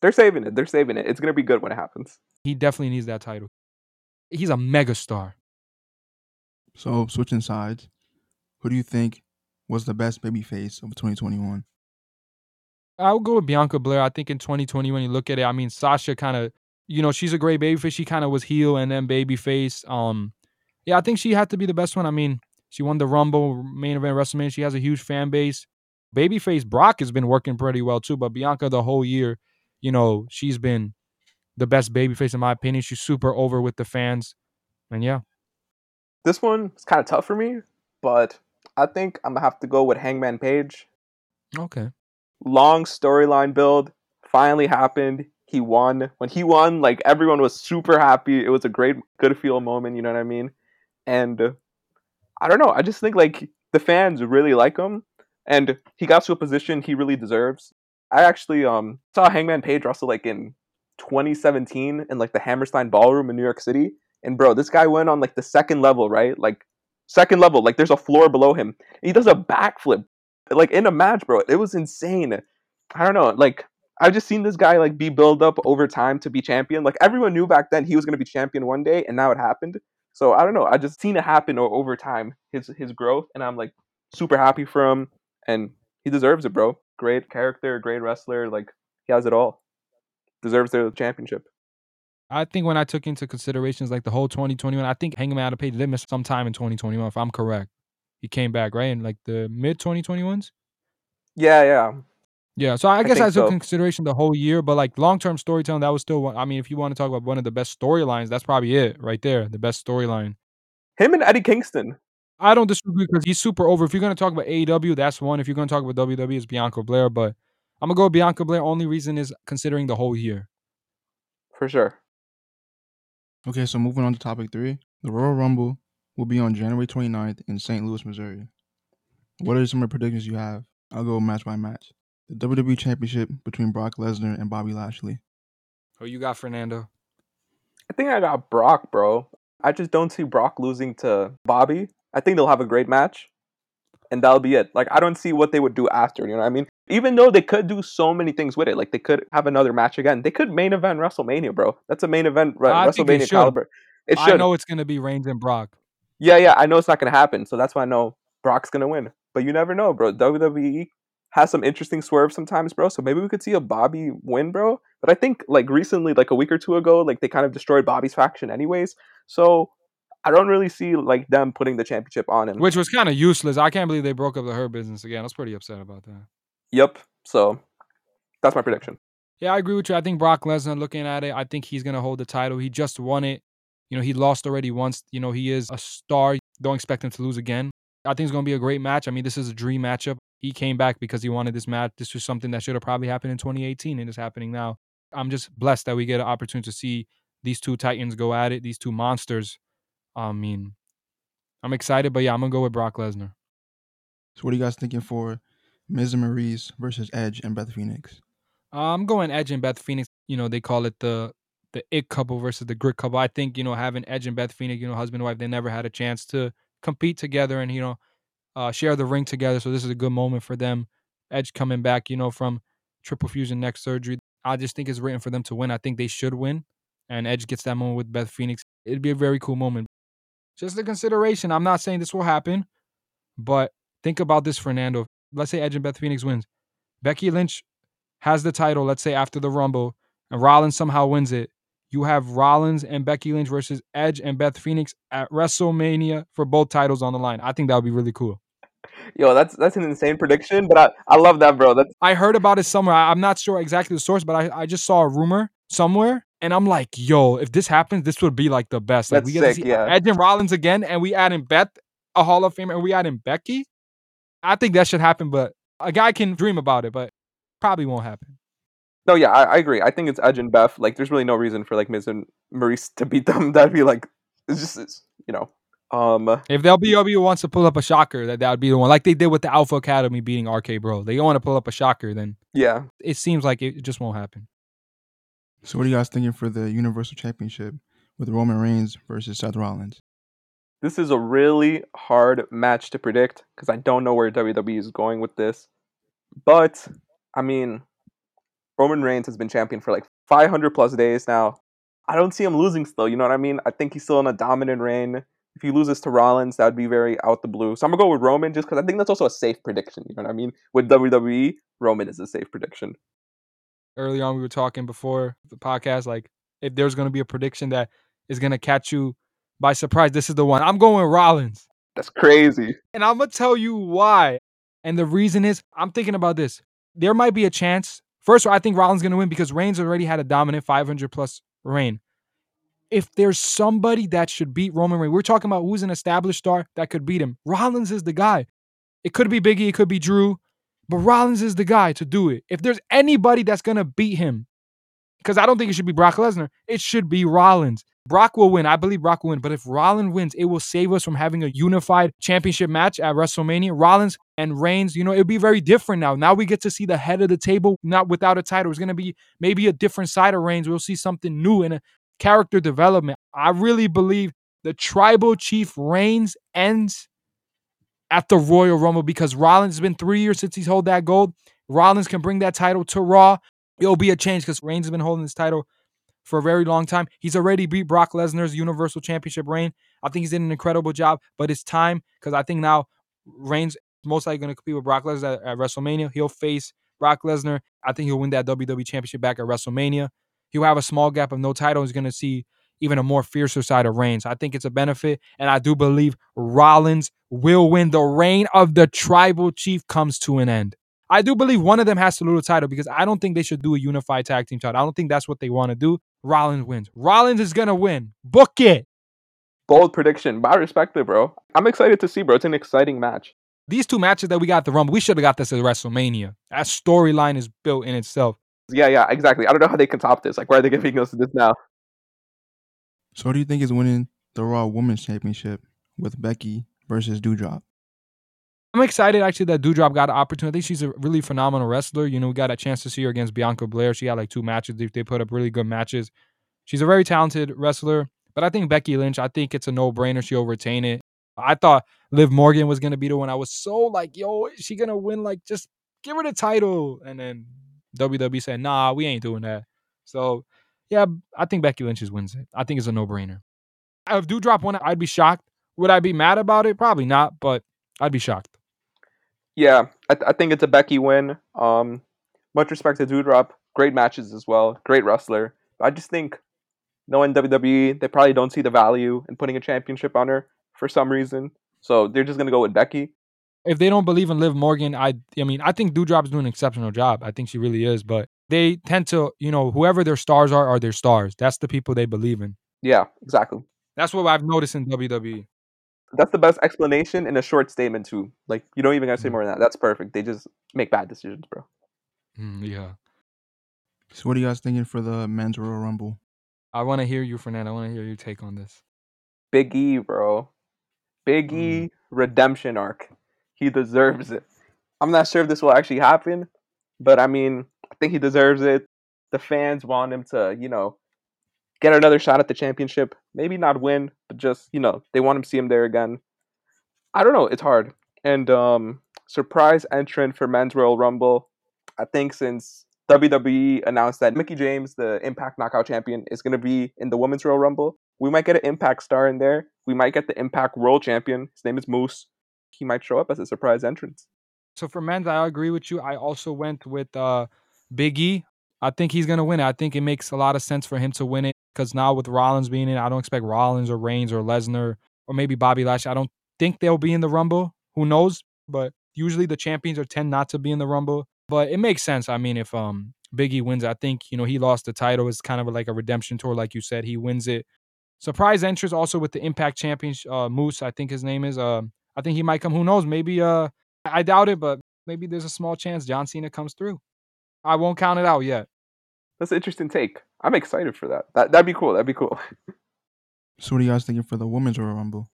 They're saving it. They're saving it. It's gonna be good when it happens. He definitely needs that title. He's a megastar. So switching sides, who do you think was the best babyface of 2021? I would go with Bianca Belair. I think in 2020, when you look at it, I mean Sasha kind of, you know, she's a great babyface. She kind of was heel and then babyface. Um, yeah, I think she had to be the best one. I mean, she won the Rumble main event WrestleMania. She has a huge fan base. Babyface Brock has been working pretty well too, but Bianca the whole year, you know, she's been the best babyface in my opinion. She's super over with the fans, and yeah, This one is kind of tough for me, but I think I'm gonna have to go with Hangman Page. okay. Long storyline build finally happened. He won. When he won like everyone was super happy. It was a great good feel moment you know what i mean? And i don't know i just think like the fans really like him and he got to a position he really deserves. I actually um saw hangman page wrestle like in 2017 in like the hammerstein ballroom in new york city. And bro this guy went on like the second level right? Like second level. Like there's a floor below him. He does a backflip like in a match, bro. It was insane. I don't know. Like I've just seen this guy like be built up over time to be champion. Like everyone knew back then he was gonna be champion one day, and now it happened. So I don't know. I just seen it happen over time. His his growth, and I'm like super happy for him, and he deserves it, bro. Great character, great wrestler. Like he has it all. Deserves the championship. I think when I took into considerations like the whole 2021, I think Hangman Adam Page did miss some time in 2021, if I'm correct. He came back right in like the mid 2021s. Yeah, yeah. Yeah, so I, guess think I took so. in consideration the whole year, but like long term storytelling, that was still one. I mean, if you want to talk about one of the best storylines, that's probably it right there, the best storyline. Him and Eddie Kingston. I don't disagree because he's super over. If you're gonna talk about AEW, that's one. If you're gonna talk about WWE, it's Bianca Belair. But I'm gonna go with Bianca Belair. Only reason is considering the whole year. For sure. Okay, so moving on to topic three. The Royal Rumble will be on January 29th in St. Louis, Missouri. What are some of the predictions you have? I'll go match by match. The WWE Championship between Brock Lesnar and Bobby Lashley. Who you got, Fernando? I think I got Brock, bro. I just don't see Brock losing to Bobby. I think they'll have a great match, and that'll be it. Like I don't see what they would do after. You know what I mean? Even though they could do so many things with it, like they could have another match again. They could main event WrestleMania, bro. That's a main event re- I think they WrestleMania should. caliber. It should. I know it's gonna be Reigns and Brock. Yeah, yeah. I know it's not gonna happen, so that's why I know Brock's gonna win. But you never know, bro. WWE has some interesting swerves sometimes, bro. So maybe we could see a Bobby win, bro. But I think like recently, like a week or two ago, like they kind of destroyed Bobby's faction, anyways. So I don't really see like them putting the championship on him. Which was kind of useless. I can't believe they broke up the Hurt business again. I was pretty upset about that. Yep. So that's my prediction. Yeah, I agree with you. I think Brock Lesnar, looking at it, I think he's gonna hold the title. He just won it. You know, he lost already once. You know, he is a star. Don't expect him to lose again. I think it's gonna be a great match. I mean, this is a dream matchup. He came back because he wanted this match. This was something that should have probably happened in 2018 and it's happening now. I'm just blessed that we get an opportunity to see these two titans go at it, these two monsters. I mean, I'm excited, but yeah, I'm gonna go with Brock Lesnar. So what are you guys thinking for Miz and Maryse versus Edge and Beth Phoenix? I'm going Edge and Beth Phoenix. You know, they call it the the it couple versus the grit couple. I think you know having Edge and Beth Phoenix, you know, husband and wife, they never had a chance to compete together and you know uh, share the ring together. So this is a good moment for them. Edge coming back, you know, from triple fusion neck surgery. I just think it's written for them to win. I think they should win, and Edge gets that moment with Beth Phoenix. It'd be a very cool moment. Just a consideration. I'm not saying this will happen, but think about this, Fernando. Let's say Edge and Beth Phoenix wins. Becky Lynch has the title, let's say after the Rumble, and Rollins somehow wins it. You have Rollins and Becky Lynch versus Edge and Beth Phoenix at WrestleMania for both titles on the line. I think that would be really cool. Yo, that's that's an insane prediction, but I, I love that, bro. That's I heard about it somewhere. I, I'm not sure exactly the source, but I, I just saw a rumor somewhere, and I'm like, yo, if this happens, this would be like the best. Like That's we get to sick, see yeah. Edge and Rollins again, and we add in Beth, a Hall of Famer, and we add in Becky. I think that should happen, but a guy can dream about it, but probably won't happen. No, yeah, I, I agree. I think it's Edge and Beth. Like, there's really no reason for like Miz and Maryse to beat them. That'd be like, it's just, it's, you know, um, If the LBW wants to pull up a shocker, that that would be the one, like they did with the Alpha Academy beating RK Bro. They want to pull up a shocker, then yeah. it seems like it just won't happen. So what are you guys thinking for the Universal Championship with Roman Reigns versus Seth Rollins. This is a really hard match to predict because I don't know where WWE is going with this. But I mean, Roman Reigns has been champion for like 500 plus days now. I don't see him losing still. You know what I mean? I think he's still in a dominant reign. If he loses to Rollins, that would be very out the blue. So I'm gonna go with Roman just because I think that's also a safe prediction. You know what I mean? With WWE, Roman is a safe prediction. Early on, we were talking before the podcast, like if there's gonna be a prediction that is gonna catch you by surprise, this is the one. I'm going with Rollins. That's crazy. And I'm gonna tell you why. And the reason is I'm thinking about this. There might be a chance. First, I think Rollins is gonna win because Reigns already had a dominant 500 plus reign. If there's somebody that should beat Roman Reigns, we're talking about who's an established star that could beat him. Rollins is the guy. It could be Biggie, it could be Drew, but Rollins is the guy to do it. If there's anybody that's gonna beat him, because I don't think it should be Brock Lesnar, it should be Rollins. Brock will win. I believe Brock will win. But if Rollins wins, it will save us from having a unified championship match at WrestleMania. Rollins and Reigns, you know, it'll be very different now. Now we get to see the head of the table, not without a title. It's going to be maybe a different side of Reigns. We'll see something new in a character development. I really believe the tribal chief Reigns ends at the Royal Rumble because Rollins has been three years since he's held that gold. Rollins can bring that title to Raw. It'll be a change because Reigns has been holding this title for a very long time. He's already beat Brock Lesnar's Universal Championship reign. I think he's did an incredible job, but it's time because I think now Reigns most likely going to compete with Brock Lesnar at, at, WrestleMania. He'll face Brock Lesnar. I think he'll win that WWE Championship back at WrestleMania. He'll have a small gap of no title. He's going to see even a more fiercer side of Reigns. I think it's a benefit, and I do believe Rollins will win. The reign of the tribal chief comes to an end. I do believe one of them has to lose the title because I don't think they should do a unified tag team title. I don't think that's what they want to do. Rollins wins. Rollins is gonna win. Book it. Bold prediction, but I respect it, bro. I'm excited to see, bro. It's an exciting match. These two matches that we got at the Rumble, we should have got this at WrestleMania. That storyline is built in itself. Yeah, yeah, exactly. I don't know how they can top this. Like, why are they giving us this now? So, who do you think is winning the Raw Women's Championship with Becky versus Doudrop? I'm excited actually that Doudrop got an opportunity. I think she's a really phenomenal wrestler. You know, we got a chance to see her against Bianca Belair. She had like two matches. They, put up really good matches. She's a very talented wrestler. But I think Becky Lynch, I think it's a no brainer. She'll retain it. I thought Liv Morgan was gonna be the one. I was so like, yo, is she gonna win? Like, just give her the title. And then WWE said, nah, we ain't doing that. So yeah, I think Becky Lynch wins it. I think it's a no brainer. If Doudrop won I'd be shocked. Would I be mad about it? Probably not, but I'd be shocked. Yeah, I, th- I think it's a Becky win. Um, much respect to Doudrop. Great matches as well. Great wrestler. I just think knowing WWE, they probably don't see the value in putting a championship on her for some reason. So they're just gonna go with Becky. If they don't believe in Liv Morgan, I I mean I think Doudrop's doing an exceptional job. I think she really is, but they tend to, you know, whoever their stars are are their stars. That's the people they believe in. Yeah, exactly. That's what I've noticed in WWE. That's the best explanation in a short statement too. Like you don't even gotta say Mm. more than that. That's perfect. They just make bad decisions, bro. Mm, yeah. So, what are you guys thinking for the men's Royal Rumble? I want to hear you, Fernando. I want to hear your take on this. Big E, bro. Big E redemption arc. He deserves it. I'm not sure if this will actually happen, but I mean, I think he deserves it. The fans want him to, you know, get another shot at the championship. Maybe not win, but just, you know, they want to see him there again. I don't know. It's hard. And um surprise entrant for men's Royal Rumble. I think since WWE announced that Mickie James, the Impact Knockout Champion, is going to be in the Women's Royal Rumble, we might get an Impact star in there. We might get the Impact World Champion. His name is Moose. He might show up as a surprise entrance. So for men's, I agree with you. I also went with uh, Big E. I think he's gonna win it. I think it makes a lot of sense for him to win it because now with Rollins being in, I don't expect Rollins or Reigns or Lesnar or maybe Bobby Lashley. I don't think they'll be in the Rumble. Who knows? But usually the champions are tend not to be in the Rumble. But it makes sense. I mean, if um Big E wins, I think you know he lost the title. It's kind of like a redemption tour, like you said. He wins it. Surprise entrance also with the Impact Champion uh, Moose. I think his name is. Um, I think he might come. Who knows? Maybe. Uh, I doubt it, but maybe there's a small chance John Cena comes through. I won't count it out yet. That's an interesting take. I'm excited for that. That that'd be cool. That'd be cool. So, what are you guys thinking for the women's Royal Rumble?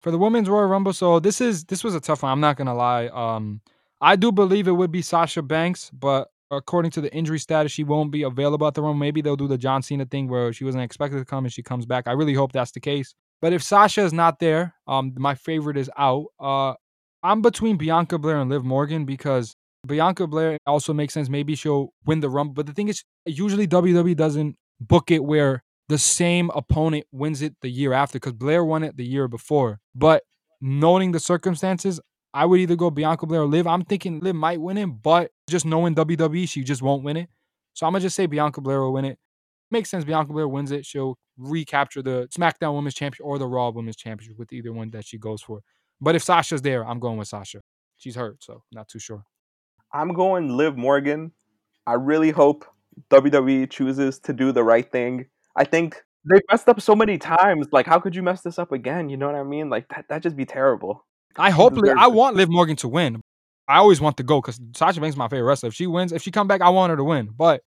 For the women's Royal Rumble, so this is this was a tough one. I'm not gonna lie. Um, I do believe it would be Sasha Banks, but according to the injury status, she won't be available at the Rumble. Maybe they'll do the John Cena thing where she wasn't expected to come and she comes back. I really hope that's the case. But if Sasha is not there, um, my favorite is out. Uh, I'm between Bianca Belair and Liv Morgan because Bianca Belair also makes sense. Maybe she'll win the Rumble. But the thing is, usually WWE doesn't book it where the same opponent wins it the year after because Belair won it the year before. But knowing the circumstances, I would either go Bianca Belair or Liv. I'm thinking Liv might win it, but just knowing WWE, she just won't win it. So I'm gonna just say Bianca Belair will win it. Makes sense. Bianca Belair wins it. She'll recapture the SmackDown Women's Championship or the Raw Women's Championship with either one that she goes for. But if Sasha's there, I'm going with Sasha. She's hurt, so not too sure. I'm going Liv Morgan. I really hope WWE chooses to do the right thing. I think they messed up so many times. Like, how could you mess this up again? You know what I mean? Like that that just be terrible. I hope I want Liv Morgan to win. I always want to go because Sasha Banks is my favorite wrestler. If she wins, if she come back, I want her to win. But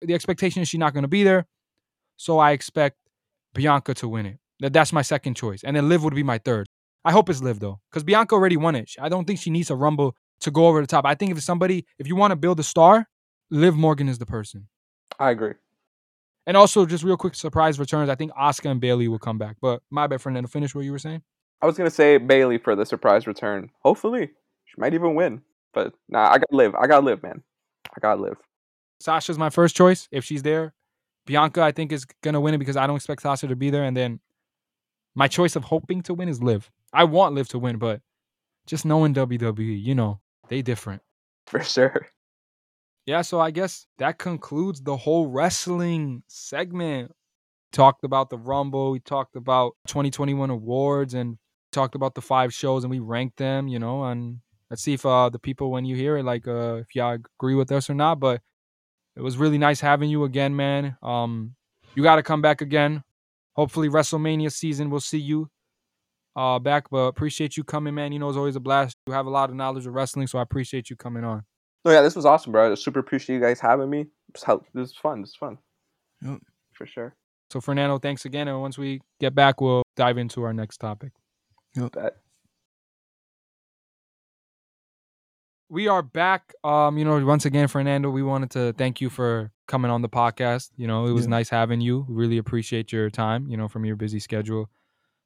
the expectation is she's not going to be there, so I expect Bianca to win it. That that's my second choice, and then Liv would be my third. I hope it's Liv though, because Bianca already won it. I don't think she needs a Rumble to go over the top. I think if somebody, if you want to build a star, Liv Morgan is the person. I agree. And also, just real quick surprise returns. I think Asuka and Bayley will come back. But my bad, Fernando. Finish what you were saying. I was gonna say Bayley for the surprise return. Hopefully, she might even win. But nah, I gotta live. I gotta live, man. I gotta live. Sasha's my first choice if she's there. Bianca, I think, is gonna win it because I don't expect Sasha to be there. And then my choice of hoping to win is Liv. I want Liv to win, but just knowing WWE, you know, they different. For sure. Yeah, so I guess that concludes the whole wrestling segment. Talked about the Rumble, we talked about 2021 awards, and talked about the five shows, and we ranked them. You know, and let's see if uh, the people when you hear it, like, uh, if y'all agree with us or not. But it was really nice having you again, man. Um, you got to come back again. Hopefully, WrestleMania season, we'll see you uh back. But appreciate you coming, man. You know, it's always a blast. You have a lot of knowledge of wrestling, so I appreciate you coming on. No, yeah, this was awesome, bro. I super appreciate you guys having me. Just help. This is fun. This is fun. Yep. For sure. So Fernando, thanks again. And once we get back, we'll dive into our next topic. Bet. We are back. Um, you know, once again, Fernando, we wanted to thank you for coming on the podcast. You know, it was Yeah. nice having you. We really appreciate your time, you know, from your busy schedule.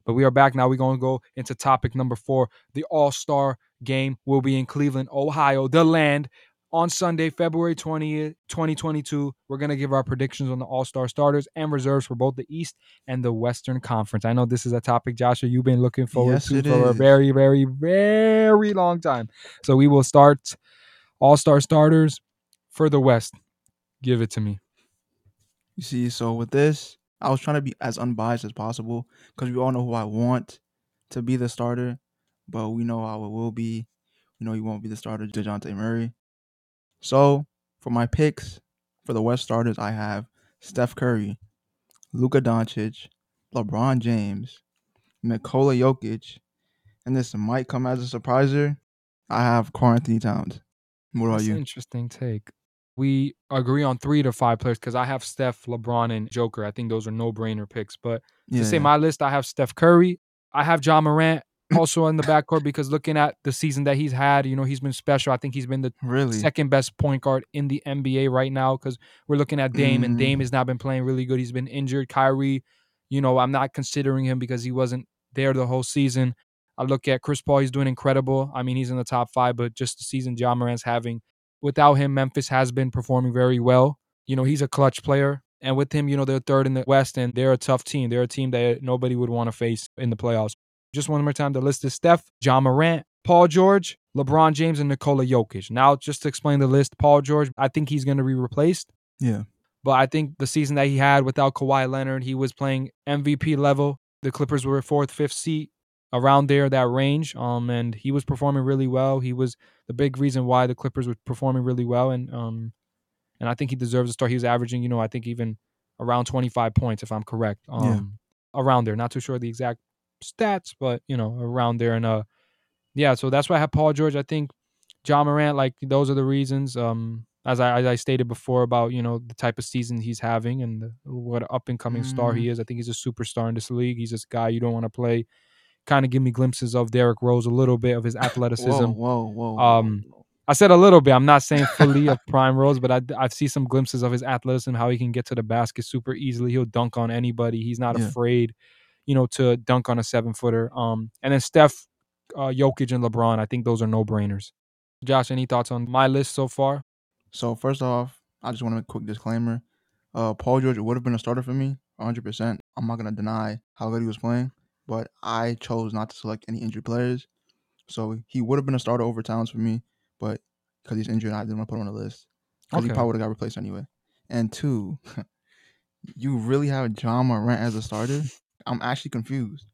But we are back now. We're going to go into topic number four. The All Star game will be in Cleveland, Ohio, the land, on Sunday, February 20th, 2022. We're going to give our predictions on the All Star starters and reserves for both the East and the Western Conference. I know this is a topic, Joshua, you've been looking forward Yes, to for a is. very, very, very long time. So we will start All Star starters for the West. Give it to me. You see, so with this, I was trying to be as unbiased as possible because we all know who I want to be the starter, but we know how it will be. We know he won't be the starter, DeJounte Murray. So for my picks for the West starters, I have Steph Curry, Luka Doncic, LeBron James, Nikola Jokic, and this might come as a surpriser. I have Karl Anthony Towns. What about That's you? interesting take. We agree on three to five players because I have Steph, LeBron, and Joker. I think those are no brainer picks. But Yeah, to say my list, I have Steph Curry. I have Ja Morant also in the backcourt because looking at the season that he's had, you know, he's been special. I think he's been the really. second best point guard in the NBA right now because we're looking at Dame, and Mhm. Dame has not been playing really good. He's been injured. Kyrie, you know, I'm not considering him because he wasn't there the whole season. I look at Chris Paul, he's doing incredible. I mean, he's in the top five, but just the season Ja Morant's having. Without him, Memphis has been performing very well. You know, he's a clutch player. And with him, you know, they're third in the West and they're a tough team. They're a team that nobody would want to face in the playoffs. Just one more time, the list is Steph, John Morant, Paul George, LeBron James, and Nikola Jokic. Now, just to explain the list, Paul George, I think he's going to be replaced. Yeah. But I think the season that he had without Kawhi Leonard, he was playing MVP level. The Clippers were fourth, fifth seat, around there, that range. Um, and he was performing really well. He was the big reason why the Clippers were performing really well. And um, and I think he deserves a start. He was averaging, you know, I think even around 25 points, if I'm correct. Um, around there. Not too sure the exact stats, but you know, around there. And uh, yeah, so that's why I have Paul George. I think Ja Morant, like those are the reasons. Um, as I as I stated before about you know the type of season he's having and the, what up and coming star he is. I think he's a superstar in this league. He's this guy you don't want to play. Kind of give me glimpses of Derrick Rose a little bit of his athleticism. Whoa, whoa, whoa. whoa, Um. I said a little bit. I'm not saying fully of prime Rose, but I I see some glimpses of his athleticism, how he can get to the basket super easily. He'll dunk on anybody. He's not Yeah. afraid, you know, to dunk on a seven footer. Um, and then Steph, uh, Jokic, and LeBron. I think those are no brainers. Josh, any thoughts on my list so far? So first off, I just want to make a quick disclaimer. Uh, Paul George would have been a starter for me, 100. percent I'm not gonna deny how good he was playing, but I chose not to select any injured players. So he would have been a starter over Towns for me, but because he's injured, I didn't want to put him on the list because he probably would have got replaced anyway. And two, you really have Ja Morant as a starter? I'm actually confused.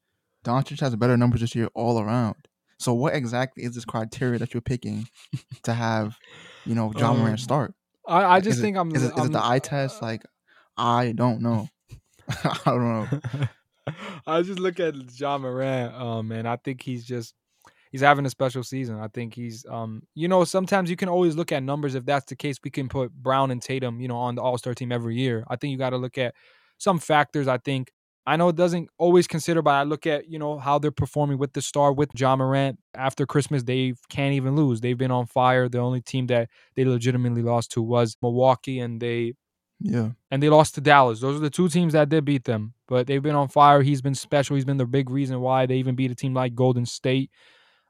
Doncic has better numbers this year all around. So what exactly is this criteria that you're picking to have, you know, John Um, Morant start? I, I just is think it, I'm. Is it, is I'm it the eye test? Like, I don't know. I don't know. I just look at Ja Morant, um, and I think he's just he's having a special season. I think he's, um, you know, sometimes you can always look at numbers. If that's the case, we can put Brown and Tatum, you know, on the All Star team every year. I think you got to look at some factors. I think I know it doesn't always consider, but I look at you know how they're performing with the star with Ja Morant. After Christmas, they can't even lose. They've been on fire. The only team that they legitimately lost to was Milwaukee, and they Yeah. and they lost to Dallas. Those are the two teams that did beat them, but they've been on fire. He's been special. He's been the big reason why they even beat a team like Golden State.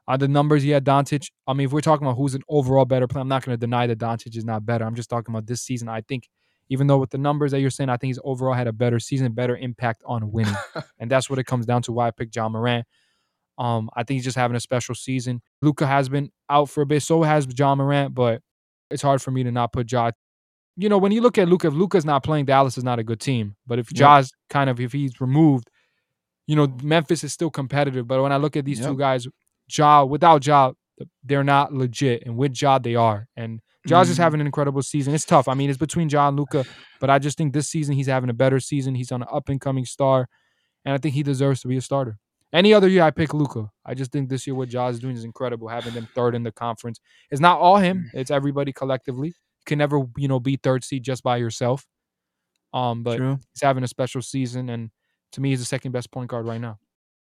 On the numbers, yeah, Doncic. I mean, if we're talking about who's an overall better player, I'm not going to deny that Doncic is not better. I'm just talking about this season. I think, even though with the numbers that you're saying, I think he's overall had a better season, better impact on winning, and that's what it comes down to. Why I picked Ja Morant. Um, I think he's just having a special season. Luka has been out for a bit, so has John Morant, but it's hard for me to not put Ja you know, when you look at Luka, if Luka's not playing, Dallas is not a good team. But if Yep. Ja's kind of if he's removed, you know, Memphis is still competitive. But when I look at these two guys, Ja without Ja, they're not legit, and with Ja, they are. And Ja's just Mm. having an incredible season. It's tough. I mean, it's between Ja and Luka, but I just think this season he's having a better season. He's on an up and coming star, and I think he deserves to be a starter. Any other year, I pick Luka. I just think this year what Ja is doing is incredible. Having them third in the conference, it's not all him; it's everybody collectively. Can never, you know, be third seed just by yourself. Um, but True. he's having a special season, and to me, he's the second best point guard right now.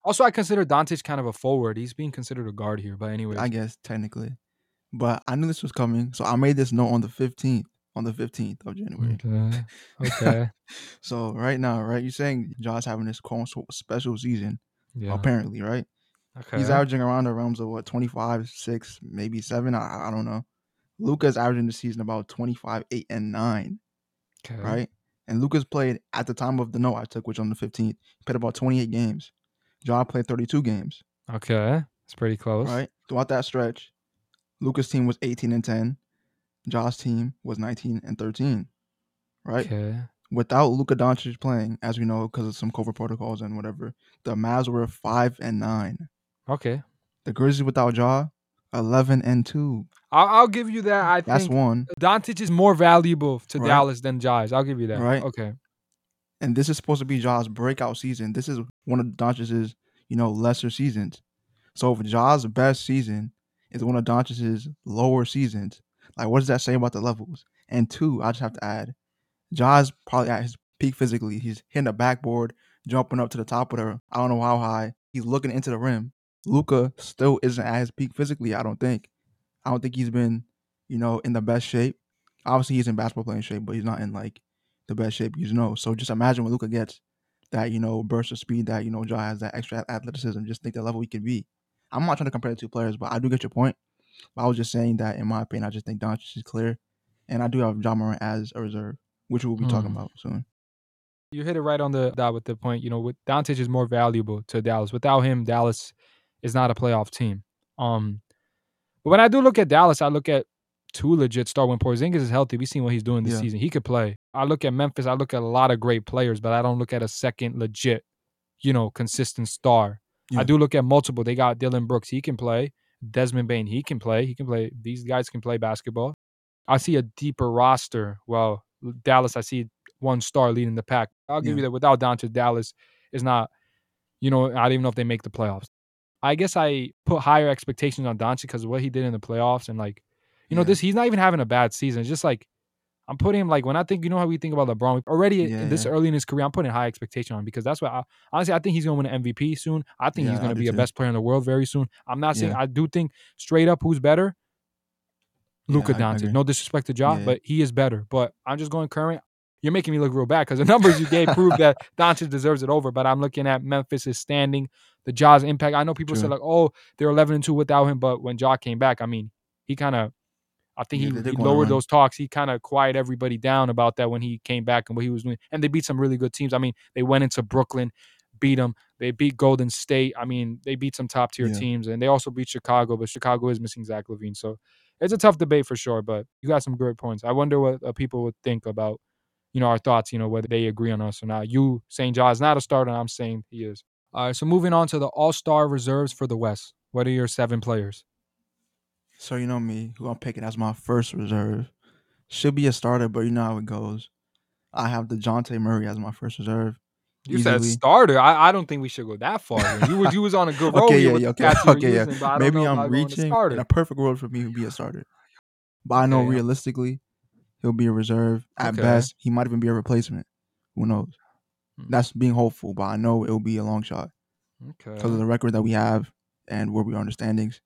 Also, I consider Dante's kind of a forward. He's being considered a guard here, but anyway, I guess technically. But I knew this was coming, so I made this note on the 15th, on the 15th of January. okay, okay, So right now, right, you're saying Josh having this quote special season, yeah, apparently, right? okay. He's averaging around the realms of what 25, 6, maybe 7. I, I don't know. Luka's averaging the season about 25, 8, and 9, okay. right? And Luka's played at the time of the note I took, which on the 15th, he played about 28 games. Ja played 32 games, Okay, it's pretty close. right? Throughout that stretch, Luka's team was 18 and 10. Josh's team was 19 and 13, right? Okay. Without Luka Doncic playing, as we know, because of some COVID protocols and whatever, the Mavs were 5 and 9. Okay. The Grizzlies without Ja, 11 and 2. I'll, I'll give you that. I That's think one. Doncic is more valuable to Right. Dallas than Jais. I'll give you that. Right. Okay. And this is supposed to be Ja's breakout season. This is one of Doncic's, you know, lesser seasons. So if Ja's best season is one of Doncic's lower seasons, like what does that say about the levels? And two, I just have to add, Ja's probably at his peak physically. He's hitting the backboard, jumping up to the top of the I don't know how high. He's looking into the rim. Luka still isn't at his peak physically, I don't think. I don't think he's been, you know, in the best shape. Obviously he's in basketball playing shape, but he's not in like the best shape you know. So just imagine when Luka gets that, you know, burst of speed that, you know, Ja has that extra athleticism. Just think the level he can be. I'm not trying to compare the two players, but I do get your point. But I was just saying that in my opinion, I just think Doncic is clear. And I do have Ja Morant as a reserve, which we'll be talking Hmm. about soon. You hit it right on the dot with the point. You know, with Doncic is more valuable to Dallas. Without him, Dallas is not a playoff team. Um, but when I do look at Dallas, I look at two legit star. When Porzingis is healthy, we've seen what he's doing this Yeah. season. He could play. I look at Memphis. I look at a lot of great players, but I don't look at a second legit, you know, consistent star. Yeah. I do look at multiple. They got Dillon Brooks. He can play. Desmond Bane. He can play. He can play. These guys can play basketball. I see a deeper roster. Well, Dallas, I see one star leading the pack. I'll give Yeah. you that. Without Doncic, Dallas is not. You know, I don't even know if they make the playoffs. I guess I put higher expectations on Doncic because of what he did in the playoffs and like, you know, Yeah. this he's not even having a bad season. It's just like I'm putting him like when I think you know how we think about LeBron already Yeah, this yeah. early in his career. I'm putting high expectation on him because that's what I, honestly I think he's going to win an MVP soon. I think he's gonna be a best player in the world very soon. I'm not saying Yeah. I do think straight up who's better. Luka I Doncic. No disrespect to Ja, Yeah. but he is better. But I'm just going current. You're making me look real bad because the numbers you gave prove that Doncic deserves it over. But I'm looking at Memphis' standing, the Ja's impact. I know people say True. like, oh, they're 11 and two without him, but when Ja came back, I mean, he kind of, I think Yeah, he, he go on a lowered those talks. He kind of quieted everybody down about that when he came back and what he was doing. And they beat some really good teams. I mean, they went into Brooklyn, beat them. They beat Golden State. I mean, they beat some top tier Yeah. teams, and they also beat Chicago. But Chicago is missing Zach LaVine, so it's a tough debate for sure. But you got some great points. I wonder what uh, people would think about, you know, our thoughts. You know, whether they agree on us or not. You saying Ja is not a starter, and I'm saying he is. All right. So moving on to the All Star reserves for the West. What are your seven players? So you know me, who I'm picking as my first reserve. Should be a starter, but you know how it goes. I have DeJounte Murray as my first reserve. You said starter. I, I don't think we should go that far. You was you was on a good roll Okay, yeah, yeah, okay, cats you were okay, yeah. using, but I don't Maybe I'm about going to reaching. In a perfect world for me, he'd be a starter. But I know Okay. realistically, he'll be a reserve. At Okay. best, he might even be a replacement. Who knows? Hmm. That's being hopeful, but I know it'll be a long shot Okay. because of the record that we have and where we are in the standings.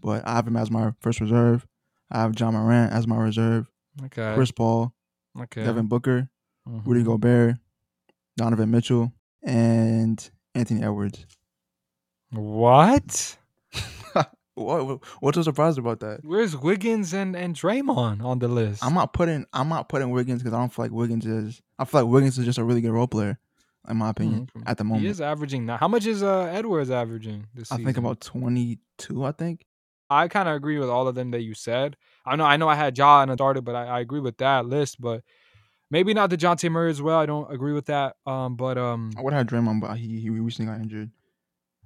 But I have him as my first reserve. I have Ja Morant as my reserve. Okay. Chris Paul, okay. Devin Booker, Mhm. Rudy Gobert, Donovan Mitchell, and Anthony Edwards. What? What, what- what's so surprised about that? Where's Wiggins and and Draymond on the list? I'm not putting I'm not putting Wiggins because I don't feel like Wiggins is. I feel like Wiggins is just a really good role player, in my opinion, Mhm. at the He moment. is averaging now. How much is uh Edwards averaging this I season? think about 22. I think. I kind of agree with all of them that you said. I know I know I had Ja and a starter, but I, I agree with that list. But maybe not the DeJounte Murray as well. I don't agree with that. Um, but um, I would have Draymond, but he he recently got injured.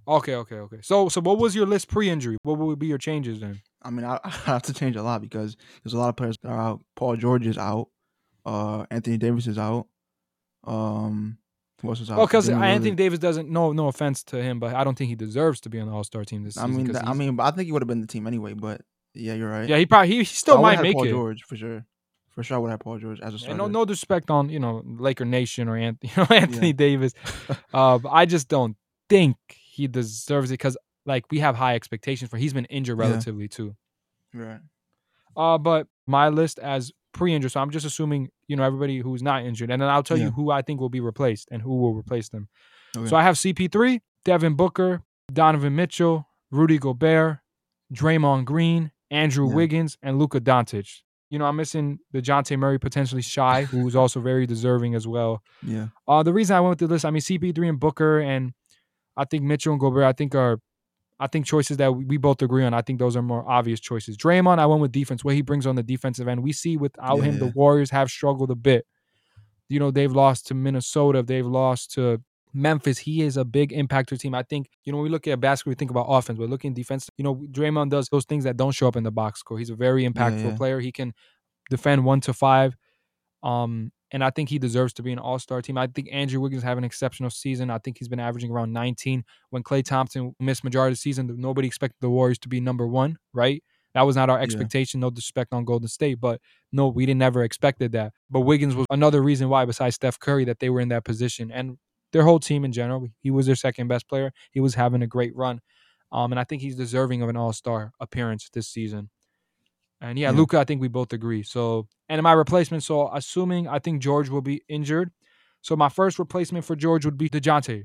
Okay, okay, okay. So so what was your list pre-injury? What would be your changes then? I mean, I, I have to change a lot because there's a lot of players that are out. Paul George is out. Uh, Anthony Davis is out. Um, who else is out? Oh, because Anthony Lillard. Davis doesn't. No, no offense to him, but I don't think he deserves to be on the All Star team this I season. mean, that- I mean, I think he would have been the team anyway. But yeah, you're right. yeah, he probably he, he still might make Paul it. George for sure. For sure, I would have Paul George as a starter. And no, no disrespect on you know Laker Nation or Anthony, you know, Anthony Davis. Uh, but I just don't think he deserves it because like we have high expectations for. He's been injured Yeah. relatively too. Right. Uh, but my list as pre-injured, so I'm just assuming you know everybody who's not injured, and then I'll tell Yeah. you who I think will be replaced and who will replace them. Okay. So I have CP3, Devin Booker, Donovan Mitchell, Rudy Gobert, Draymond Green, Andrew Yeah. Wiggins, and Luka Doncic. You know, I'm missing Dejounte Murray potentially Shai, who's also very deserving as well. Yeah. Uh, the reason I went with the list, I mean, CP3 and Booker, and I think Mitchell and Gobert, I think are, I think choices that we both agree on. I think those are more obvious choices. Draymond, I went with defense. What he brings on the defensive end, we see without Yeah, him, the. Warriors have struggled a bit. You know, they've lost to Minnesota, they've lost to Memphis. He is a big impactor team. I think, you know, when we look at basketball, we think about offense, but looking at defense, you know, Draymond does those things that don't show up in the box score. He's a very impactful yeah. player. He can defend one to five. Um, and I think he deserves to be an all star team. I think Andrew Wiggins have an exceptional season. I think he's been averaging around 19. When Klay Thompson missed majority of the season, nobody expected the Warriors to be number one, right? That was not our expectation. No disrespect on Golden State, but no, we didn't never expected that. But Wiggins was another reason why, besides Steph Curry, that they were in that position and their whole team in general. He was their second best player. He was having a great run, um, and I think he's deserving of an All Star appearance this season. And yeah, Yeah. Luka, I think we both agree. So, and my replacement, so assuming I think George will be injured, so my first replacement for George would be Dejounte.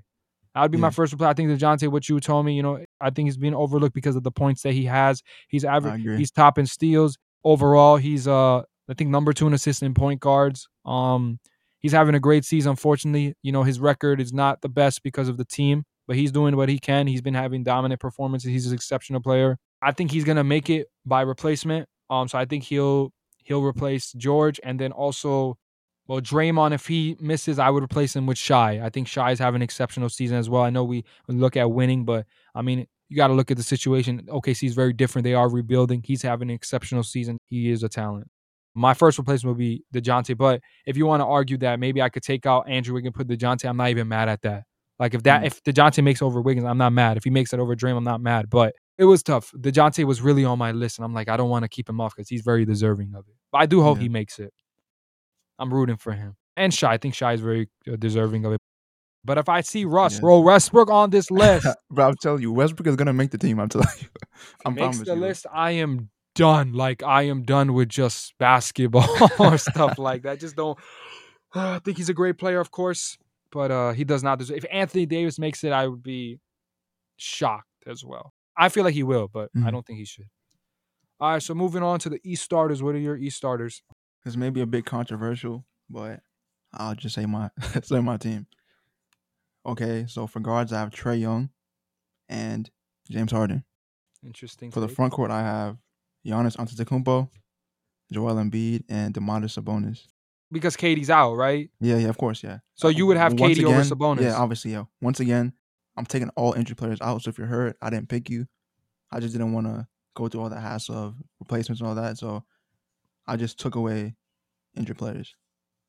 That would be my first reply. I think Dejounte, what you told me, you know, I think he's being overlooked because of the points that he has. He's average. He's top in steals overall. He's uh, I think number two in assists in point guards. Um, he's having a great season. Unfortunately, you know, his record is not the best because of the team, but he's doing what he can. He's been having dominant performances. He's an exceptional player. I think he's gonna make it by replacement. Um, so I think he'll he'll replace George, and then also, well, Draymond. If he misses, I would replace him with Shai. I think Shai is having an exceptional season as well. I know we look at winning, but I mean, you got to look at the situation. OKC is very different. They are rebuilding. He's having an exceptional season. He is a talent. My first replacement would be DeJounte. But if you want to argue that maybe I could take out Andrew Wiggins and put DeJounte, I'm not even mad at that. Like if that Mm. if DeJounte makes over Wiggins, I'm not mad. If he makes it over Draymond, I'm not mad. But it was tough. DeJounte was really on my list, and I'm like, I don't want to keep him off because he's very deserving of it. But I do hope Yeah. he makes it. I'm rooting for him. And Shai, I think Shai is very uh, deserving of it. But if I see Russ, Yeah. roll Westbrook on this list, Bro, I'm telling you, Westbrook is gonna make the team. I'm telling you. If he I'm makes the you. list, I am done. Like I am done with just basketball or stuff like that. Just don't. I think he's a great player, of course, but uh, he does not deserve. If Anthony Davis makes it, I would be shocked as well. I feel like he will, but I Mhm. don't think he should. All right, so moving on to the East starters. What are your East starters? This may be a bit controversial, but I'll just say my say my team. Okay, so for guards I have Trae Young and James Harden. Interesting. For the front court I have Giannis Antetokounmpo, Joel Embiid, and Domantas Sabonis. because KD's out, right? Yeah, yeah, of course, yeah. So you would have KD over Sabonis. Yeah, obviously, yeah. Once again, I'm taking all injured players out. So if you're hurt, I didn't pick you. I just didn't want to go through all the hassle of replacements and all that. So I just took away injured players.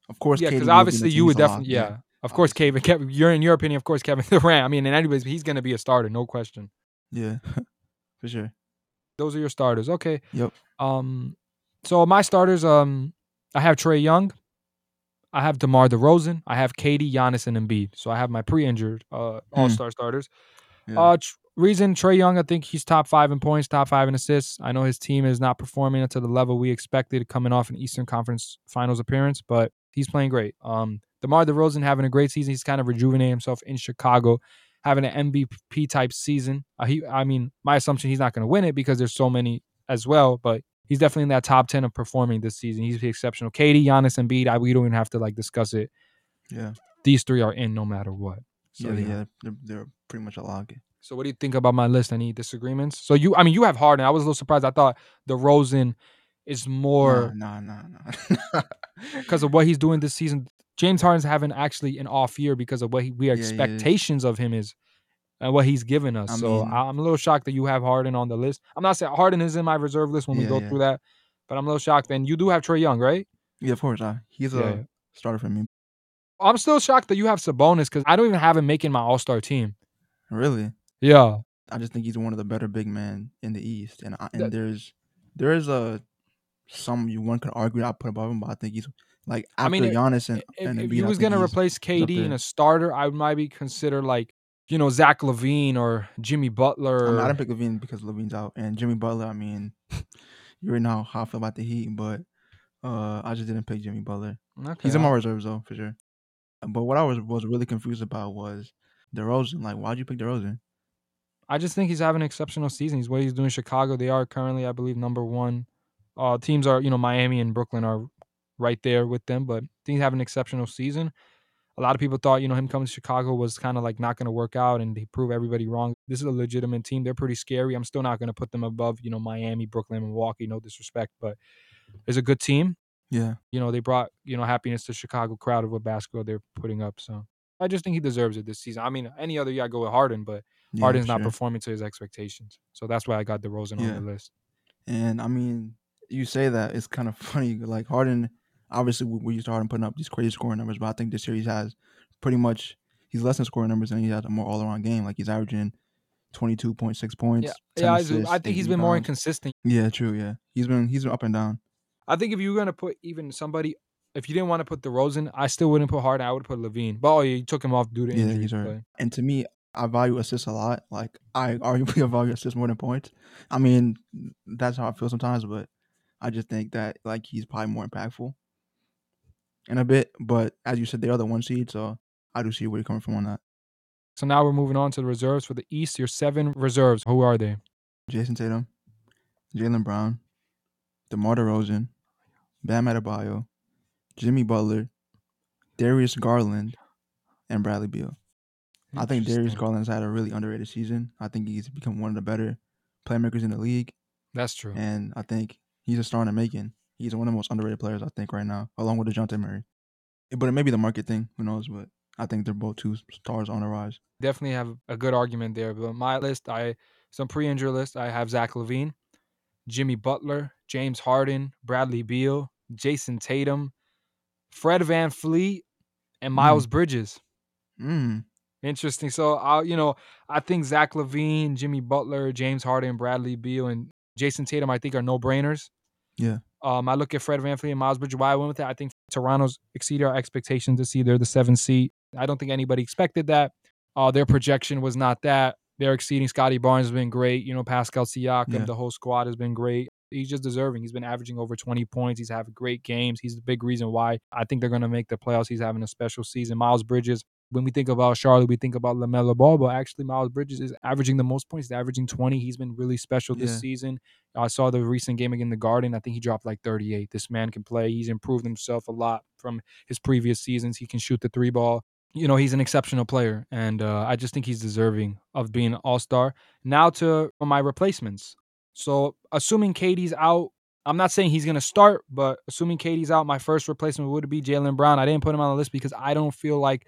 Of course, yeah, because will be obviously you would definitely, yeah. Of course, Kevin, Kevin, you're in your opinion, of course, Kevin Durant. I mean, in anyways, he's going to be a starter, no question. yeah, for sure. Those are your starters. Okay. Yep. Um, so my starters, um, I have Trae Young, I have DeMar DeRozan, I have KD, Giannis, and Embiid. So I have my pre-injured uh, all-star starters. Yeah. Uh, tr- reason Trae Young, I think he's top five in points, top five in assists. I know his team is not performing to the level we expected coming off an Eastern Conference Finals appearance, but he's playing great. Um, DeMar DeRozan having a great season. He's kind of rejuvenating himself in Chicago, having an MVP type season. Uh, he, I mean, my assumption he's not going to win it because there's so many as well, but he's definitely in that top ten of performing this season. He's exceptional. KD, Giannis, and Embiid. I, we don't even have to like discuss it. yeah, These three are in no matter what. So, yeah, yeah. yeah. They're, they're pretty much a lock. So what do you think about my list? Any disagreements? So you, I mean, you have Harden. I was a little surprised. I thought DeRozan is more nah, nah, nah, nah. because of what he's doing this season. James Harden's having actually an off year because of what he, we Yeah, expectations of him is and what he's given us. I so mean- I'm a little shocked that you have Harden on the list. I'm not saying Harden is in my reserve list when we go yeah. through that, but I'm a little shocked. And you do have Trae Young, right? yeah, of course. He's a starter for me. I'm still shocked that you have Sabonis because I don't even have him making my All Star team. Really, Yeah, I just think he's one of the better big men in the East, and I, and That- there's there is a some you one could argue I put above him, but I think he's like after I mean, Giannis and, if, and if Embiid, I was gonna replace KD in a starter, I would be consider like you know Zach LaVine or Jimmy Butler. I, mean, I didn't pick LaVine because LaVine's out, and Jimmy Butler. I mean, you already know how I feel about the Heat, but uh, I just didn't pick Jimmy Butler. Okay, He's in my reserves though, for sure. But what I was was really confused about was DeRozan. Like, why'd you pick DeRozan? I just think he's having an exceptional season. He's what he's doing in Chicago. They are currently, I believe, number one. Uh, teams are, you know, Miami and Brooklyn are right there with them, but he's having an exceptional season. A lot of people thought, you know, him coming to Chicago was kind of like not going to work out, and he proved everybody wrong. This is a legitimate team. They're pretty scary. I'm still not going to put them above, you know, Miami, Brooklyn, Milwaukee. No disrespect, but it's a good team. Yeah, You know, they brought, you know, happiness to Chicago crowd of what basketball they're putting up. So I just think he deserves it this season. I mean, any other year I go with Harden, but yeah Harden's for not performing to his expectations. So that's why I got DeRozan Yeah. on the list. And I mean, you say that it's kind of funny. Like Harden, obviously we, we used to Harden putting up these crazy scoring numbers, but I think this series has pretty much he's less than scoring numbers and he has a more all around game. Like he's averaging twenty two point six points. Yeah, yeah. I, assists, I think he's been more inconsistent. Yeah, true. Yeah, he's been he's been up and down. I think if you were gonna put even somebody, if you didn't want to put the DeRozan, I still wouldn't put Harden. I would put LaVine. But oh, yeah, you took him off due to Yeah, injuries. he's hurt. And to me, I value assists a lot. Like I arguably value assists more than points. I mean, that's how I feel sometimes, but I just think that like he's probably more impactful in a bit. But as you said, they are the one seed, so I do see where you're coming from on that. So now we're moving on to the reserves for the East. Your seven reserves. Who are they? Jayson Tatum, Jaylen Brown, DeMar DeRozan, Bam Adebayo, Jimmy Butler, Darius Garland, and Bradley Beal. I think Darius Interesting. Garland has had a really underrated season. I think he's become one of the better playmakers in the league, That's true. and I think he's a star in the making. He's one of the most underrated players I think right now, along with Dejounte Murray. But it may be the market thing. Who knows? But I think they're both two stars on the rise. Definitely have a good argument there. But my list, I some pre-injury list. I have Zach LaVine, Jimmy Butler, James Harden, Bradley Beal, Jayson Tatum, Fred VanVleet, and Miles Bridges. Mm. Interesting. So I, you know, I think Zach LaVine, Jimmy Butler, James Harden, Bradley Beal, and Jayson Tatum, I think are no brainers. Yeah. Um, I look at Fred VanVleet and Miles Bridges. Why I went with that, I think Toronto's exceeded our expectations to see they're the seven seed. I don't think anybody expected that. Uh, their projection was not that. They're exceeding. Scottie Barnes has been great. You know, Pascal Siakam, Yeah. the whole squad has been great. He's just deserving. He's been averaging over 20 points. He's having great games. He's the big reason why I think they're going to make the playoffs. He's having a special season. Miles Bridges, when we think about Charlotte, we think about LaMelo Ball, but actually Miles Bridges is averaging the most points. He's averaging 20. He's been really special this Yeah. season. I saw the recent game against the Garden. I think he dropped like 38. This man can play. He's improved himself a lot from his previous seasons. He can shoot the three ball. You know, he's an exceptional player, and uh, I just think he's deserving of being an all star. Now to my replacements. So, assuming KD's out, I'm not saying he's going to start, but assuming KD's out, my first replacement would be Jaylen Brown. I didn't put him on the list because I don't feel like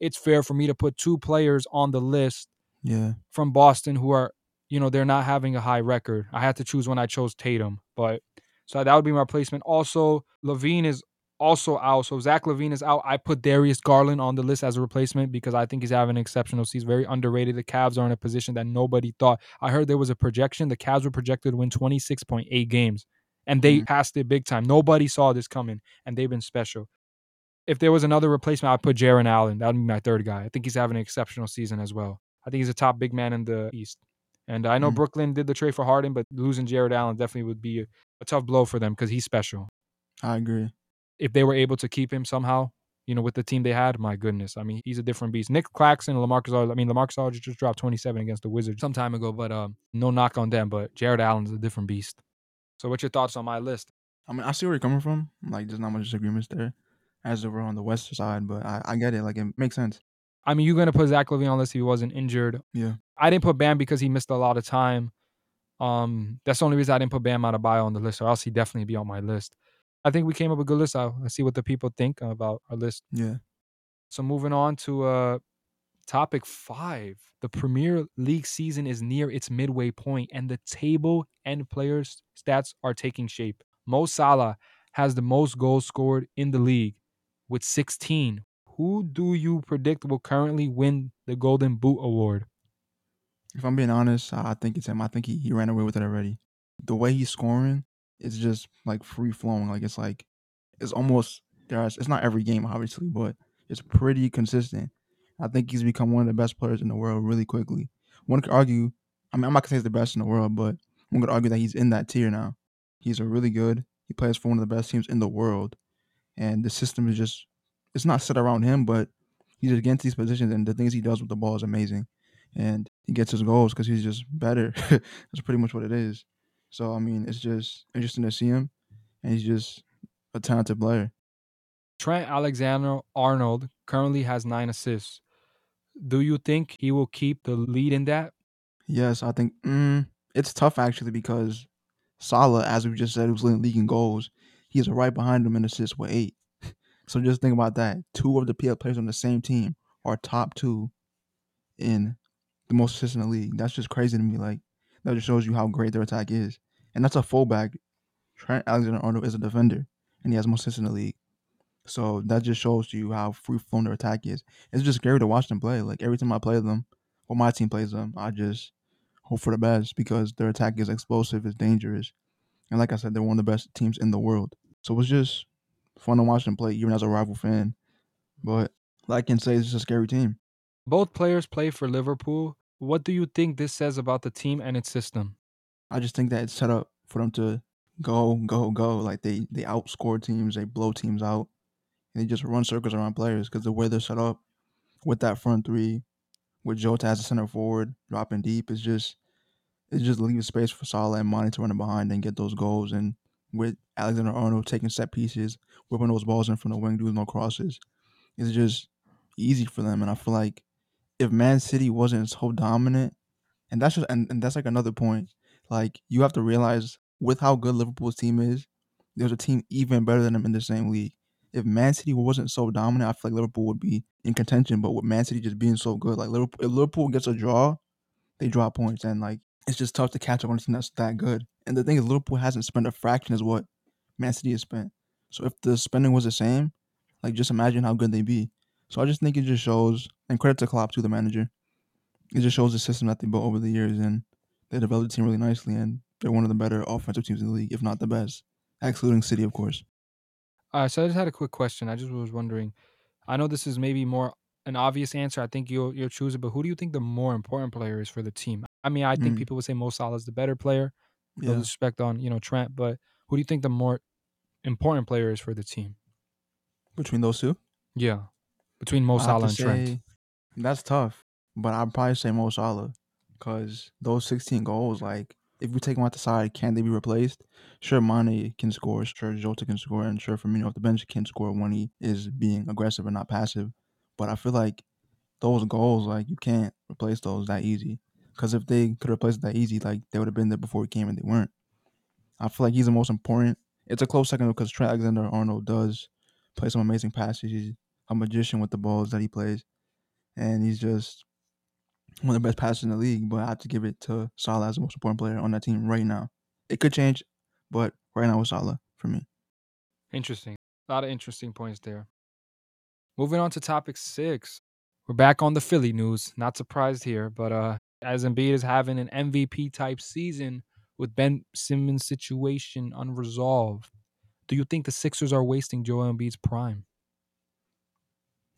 it's fair for me to put two players on the list Yeah. from Boston who are, you know, they're not having a high record. I had to choose when I chose Tatum, but so that would be my replacement. Also, LaVine is also out. So Zach LaVine is out. I put Darius Garland on the list as a replacement because I think he's having an exceptional season. Very underrated. The Cavs are in a position that nobody thought. I heard there was a projection. The Cavs were projected to win 26.8 games, and they Mhm. passed it big time. Nobody saw this coming, and they've been special. If there was another replacement, I'd put Jarrett Allen. That would be my third guy. I think he's having an exceptional season as well. I think he's a top big man in the East. And I know Mm. Brooklyn did the trade for Harden, but losing Jarrett Allen definitely would be a, a tough blow for them because he's special. I agree. If they were able to keep him somehow, you know, with the team they had, my goodness. I mean, he's a different beast. Nic Claxton, Lamarcus Aldridge. I mean, Lamarcus Aldridge just dropped 27 against the Wizards some time ago, but um, no knock on them. But Jarrett Allen's a different beast. So, what's your thoughts on my list? I mean, I see where you're coming from. Like, there's not much disagreements there, as if we're on the west side. But I, I get it. Like, it makes sense. I mean, you're gonna put Zach LaVine on this if he wasn't injured. Yeah. I didn't put Bam because he missed a lot of time. Um, that's the only reason I didn't put Bam Adebayo on the list, or else he'd definitely be on my list. I think we came up with a good list. I'll, I'll see what the people think about our list. Yeah. So moving on to uh topic five. The Premier League season is near its midway point, and the table and players' stats are taking shape. Mo Salah has the most goals scored in the league with 16. Who do you predict will currently win the Golden Boot Award? If I'm being honest, I think it's him. I think he, he ran away with it already. The way he's scoring, is just like free flowing. Like it's like it's almost there's it's not every game obviously, but it's pretty consistent. I think he's become one of the best players in the world really quickly. One could argue, I mean, I'm not gonna say he's the best in the world, but one could argue that he's in that tier now. He's a really good. He plays for one of the best teams in the world, and the system is just it's not set around him, but he's against these positions, and the things he does with the ball is amazing, and he gets his goals because he's just better. That's pretty much what it is. So I mean, it's just interesting to see him, and he's just a talented player. Trent Alexander Arnold currently has nine assists. Do you think he will keep the lead in that? Yes, I think mm, it's tough actually because Salah, as we just said, was leading league in goals. He's right behind him in assists with eight. So just think about that. Two of the PL players on the same team are top two in the most assists in the league. That's just crazy to me. Like that just shows you how great their attack is. And that's a fullback. Trent Alexander Arnold is a defender, and he has most assists in the league. So that just shows you how free flowing their attack is. It's just scary to watch them play. Like every time I play them, or my team plays them, I just hope for the best because their attack is explosive, it's dangerous, and like I said, they're one of the best teams in the world. So it's just fun to watch them play, even as a rival fan. But like I can say, it's just a scary team. Both players play for Liverpool. What do you think this says about the team and its system? I just think that it's set up for them to go, go, go. Like they they outscore teams, they blow teams out, and they just run circles around players because the way they're set up with that front three, with Jota as a center forward, dropping deep, is just it just leaves space for Salah and Mane to run behind and get those goals. And with Alexander Arnold taking set pieces, whipping those balls in from the wing, doing no crosses, it's just easy for them. And I feel like if Man City wasn't so dominant, and that's just and, and that's like another point. Like you have to realize with how good Liverpool's team is, there's a team even better than them in the same league. If Man City wasn't so dominant, I feel like Liverpool would be in contention. But with Man City just being so good, like Liverpool, if Liverpool gets a draw, they drop points, and like it's just tough to catch up on a team that's that good. And the thing is, Liverpool hasn't spent a fraction as what Man City has spent. So if the spending was the same, like just imagine how good they'd be. So I just think it just shows, and credit to Klopp to the manager. It just shows the system that they built over the years, and they developed the team really nicely, and they're one of the better offensive teams in the league, if not the best, excluding City, of course. All right, so I just had a quick question. I just was wondering. I know this is maybe more an obvious answer. I think you'll you'll choose it, but who do you think the more important player is for the team? I mean, I think Mm. people would say Mo Salah is the better player, No Yeah. disrespect on you know Trent, but who do you think the more important player is for the team? Between those two, Yeah, between Mo Salah and Trent. that's tough. But I'd probably say Mo Salah because those 16 goals, like if we take them out the side, can they be replaced? Sure, Mane can score. Sure, Jota can score, and sure, Firmino off the bench can score when he is being aggressive and not passive. But I feel like those goals, like you can't replace those that easy. Because if they could replace it that easy, like they would have been there before he came, and they weren't. I feel like he's the most important. It's a close second because Trent Alexander Arnold does play some amazing passes. He's a magician with the balls that he plays, and he's just one of the best passers in the league. But I have to give it to Salah as the most important player on that team right now. It could change, but right now it's Salah for me. Interesting. A lot of interesting points there. Moving on to topic six. We're back on the Philly news. Not surprised here, but uh as Embiid is having an MVP type season with Ben Simmons' situation unresolved, do you think the Sixers are wasting Joel Embiid's prime?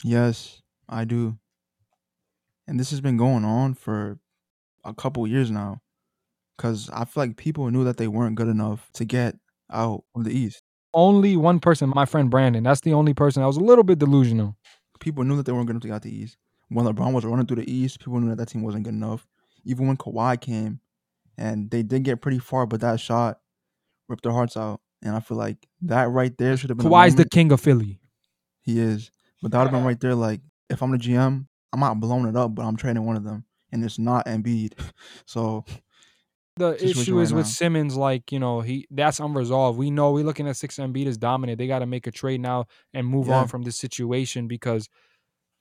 Yes, I do. And this has been going on for a couple years now. Cause I feel like people knew that they weren't good enough to get out of the East. Only one person, my friend Brandon. That's the only person I was a little bit delusional. People knew that they weren't good enough to get out the East. When LeBron was running through the East, people knew that that team wasn't good enough. Even when Kawhi came, and they did get pretty far, but that shot ripped their hearts out. And I feel like that right there should have been. a Kawhi's the king of Philly. He is. But that would have been right there. Like, if I'm the GM, I'm not blowing it up, but I'm trading one of them. And it's not Embiid. So, The situation issue right is with now. Simmons, like, you know, he that's unresolved. We know we're looking at six Embiid is dominant. They got to make a trade now and move Yeah. on from this situation because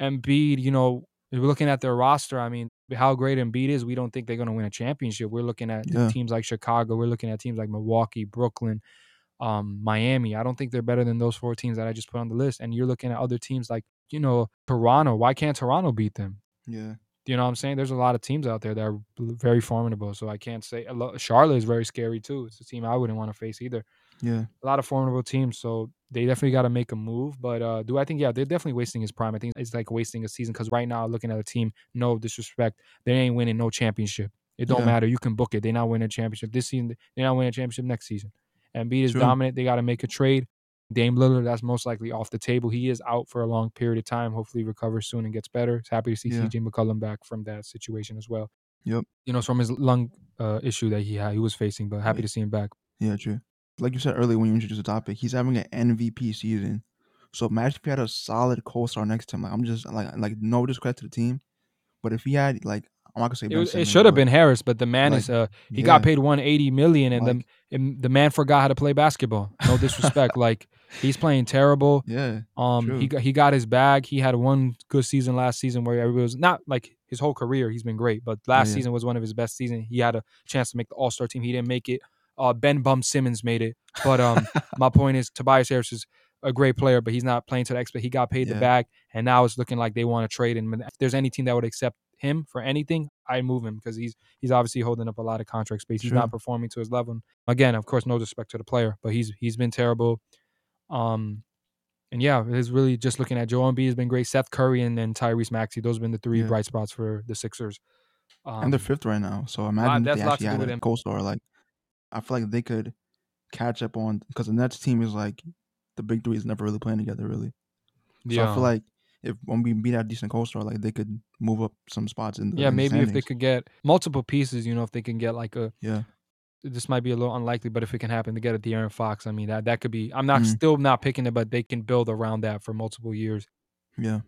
Embiid, you know, we're looking at their roster. I mean, how great Embiid is, we don't think they're going to win a championship. We're looking at Yeah. teams like Chicago. We're looking at teams like Milwaukee, Brooklyn, um, Miami. I don't think they're better than those four teams that I just put on the list. And you're looking at other teams like, you know, Toronto. Why can't Toronto beat them? yeah. You know what I'm saying? There's a lot of teams out there that are very formidable. So I can't say Charlotte is very scary too. It's a team I wouldn't want to face either. Yeah. A lot of formidable teams. So they definitely got to make a move. But uh, do I think, yeah, they're definitely wasting his prime. I think it's like wasting a season because right now, looking at a team, no disrespect, they ain't winning no championship. It don't Yeah. matter. You can book it. They're not winning a championship this season. They're not winning a championship next season. And Embiid is True. dominant. They got to make a trade. Dame Lillard, that's most likely off the table. He is out for a long period of time. Hopefully, he recovers soon and gets better. It's happy to see Yeah. CJ McCollum back from that situation as well. Yep. You know, it's from his lung uh, issue that he had, he was facing, but happy Yeah. to see him back. Yeah, true. Like you said earlier when you introduced the topic, he's having an MVP season. So imagine if he had a solid co-star next to him. Like I'm just like like no discredit to the team, but if he had like I'm not gonna say It, was, it should have been Harris, but the man like, is uh he yeah, got paid 180 million, and like, the and the man forgot how to play basketball. No disrespect, like he's playing terrible. Yeah, Um, he got he got his bag. He had one good season last season where everybody was not like his whole career. He's been great, but last yeah. season was one of his best seasons. He had a chance to make the All Star team. He didn't make it. Uh, Ben Bum Simmons made it, but um, my point is Tobias Harris is a great player, but he's not playing to the expect. He got paid the Yeah. bag, and now it's looking like they want to trade him. And if there's any team that would accept him for anything, I move him because he's he's obviously holding up a lot of contract space. He's not performing to his level. Again, of course, no disrespect to the player, but he's he's been terrible. Um, and yeah, it's really just looking at Joel Embiid has been great. Seth Curry and then Tyrese Maxey, those have been the three Yeah. bright spots for the Sixers. Um, and they're fifth right now. So imagine if that's they actually had with a co-star. Like I feel like they could catch up on because the Nets team is like the big three is never really playing together really. So yeah. I feel like if when we beat out decent co-star, like they could move up some spots in the yeah, in the maybe if they could get multiple pieces, you know, if they can get like a Yeah, this might be a little unlikely, but if it can happen to get a De'Aaron Fox, I mean that that could be. I'm not Mhm. still not picking it, but they can build around that for multiple years. yeah,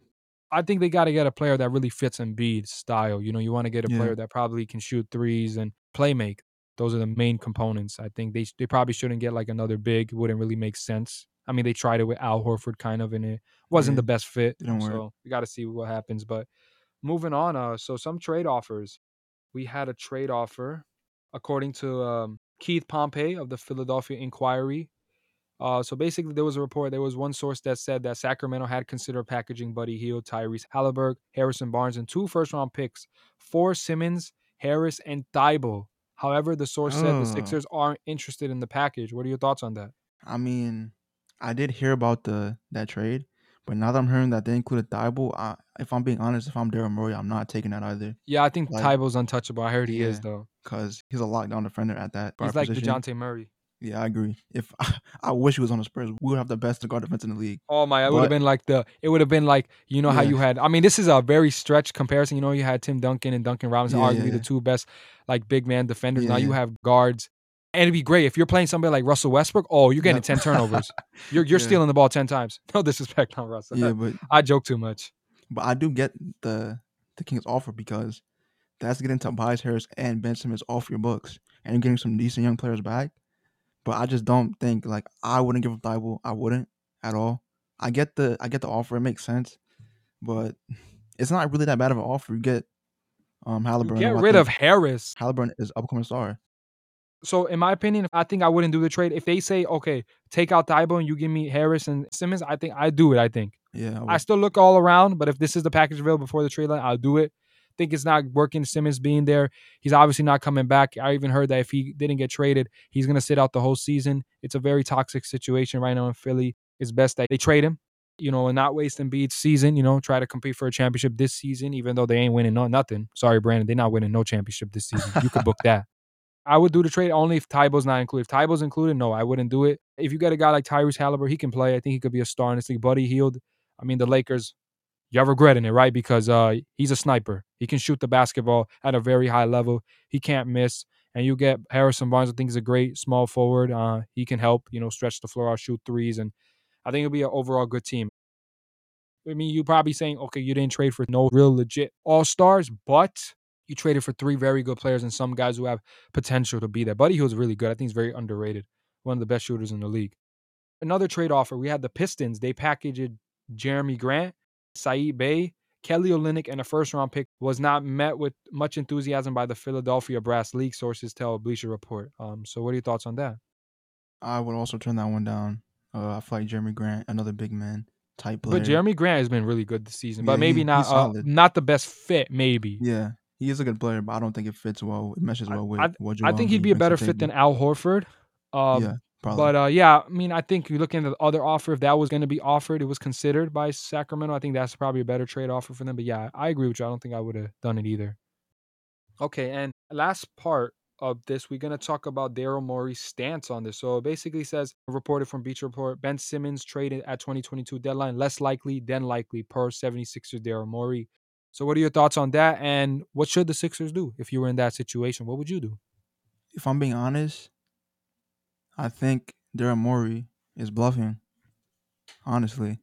I think they got to get a player that really fits Embiid's style. You know, you want to get a Yeah. player that probably can shoot threes and play make. Those are the main components. I think they they probably shouldn't get like another big. It wouldn't really make sense. I mean, they tried it with Al Horford, kind of, and it wasn't Yeah, the best fit. didn't work. So we got to see what happens. But moving on, uh, so some trade offers. We had a trade offer, according to um, Keith Pompey of the Philadelphia Inquirer. Uh, so basically, there was a report. There was one source that said that Sacramento had considered packaging Buddy Hield, Tyrese Halliburton, Harrison Barnes, and two first-round picks for Simmons, Harris, and Thybulle. However, the source said the Oh. Sixers aren't interested in the package. What are your thoughts on that? I mean, I did hear about the that trade, But now that I'm hearing that they included Thybulle, I, if I'm being honest, if I'm Daryl Morey, I'm not taking that either. Yeah, I think Like- Thybulle's untouchable. I heard he is though. Because he's a lockdown defender at that He's like position. Dejounte Murray. Yeah, I agree. If I wish he was on the Spurs, we would have the best guard defense in the league. Oh my! It would have been like the. It would have been like you know how you had. I mean, this is a very stretched comparison. You know, you had Tim Duncan and Duncan Robinson, Yeah, arguably yeah, the two best like big man defenders. Yeah, now you have guards, and it'd be great if you're playing somebody like Russell Westbrook. Oh, you're getting ten turnovers. You're you're Yeah. stealing the ball ten times. No disrespect on Russell. Yeah, but I joke too much. but I do get the the Kings offer because that's getting Tobias Harris and Ben Simmons off your books, and you're getting some decent young players back. But I just don't think like I wouldn't give up Thybulle. I wouldn't at all. I get the I get the offer. It makes sense, but it's not really that bad of an offer. You get um You Halliburton. get rid of Harris. Halliburton is upcoming star. So in my opinion, I think I wouldn't do the trade if they say okay, take out Thibault and you give me Harris and Simmons. I think I do it. I think. Yeah, I I still look all around, but if this is the package available before the trade line, I'll do it. Think it's not working. Simmons being there, he's obviously not coming back. I even heard that if he didn't get traded, he's gonna sit out the whole season. It's a very toxic situation right now in Philly. It's best that they trade him, you know, and not waste Embiid's season. You know, try to compete for a championship this season, even though they ain't winning no nothing. Sorry, Brandon, they're not winning no championship this season. You could book that. I would do the trade only if Thybulle's not included. If Thybulle's included, no, I wouldn't do it. If you get a guy like Tyrese Halliburton, he can play. I think he could be a star in this league. Buddy Hield. I mean, the Lakers, you're regretting it, right? Because uh, he's a sniper. He can shoot the basketball at a very high level. He can't miss. And you get Harrison Barnes. I think he's a great small forward. Uh, he can help, you know, stretch the floor out, shoot threes, and I think it'll be an overall good team. I mean, you probably saying, okay, you didn't trade for no real legit all stars, but you traded for three very good players and some guys who have potential to be there. Buddy Hield's really good. I think he's very underrated. One of the best shooters in the league. Another trade offer, we had the Pistons. They packaged Jerami Grant, Saddiq Bey, Kelly Olynyk, and a first round pick was not met with much enthusiasm by the Philadelphia Brass League, sources tell Bleacher Report. Um, so what are your thoughts on that? I would also turn that one down. Uh, I like Jerami Grant, another big man type player. But Jerami Grant has been really good this season, but maybe he- not uh, not the best fit, maybe. Yeah, he is a good player, but I don't think it fits well. It meshes I- well with I- what I think he'd be a better fit than. Al Horford. Um, yeah, probably. But uh, yeah, I mean, I think you look into the other offer. If that was going to be offered, it was considered by Sacramento. I think that's probably a better trade offer for them. But yeah, I agree with you. I don't think I would have done it either. Okay, and last part of this, we're going to talk about Daryl Morey's stance on this. So it basically says, reported from Beach Report, Ben Simmons traded at 2022 deadline, less likely than likely per 76ers Daryl Morey. So what are your thoughts on that? And what should the Sixers do if you were in that situation? What would you do? if I'm being honest, I think Daryl Morey is bluffing. Honestly,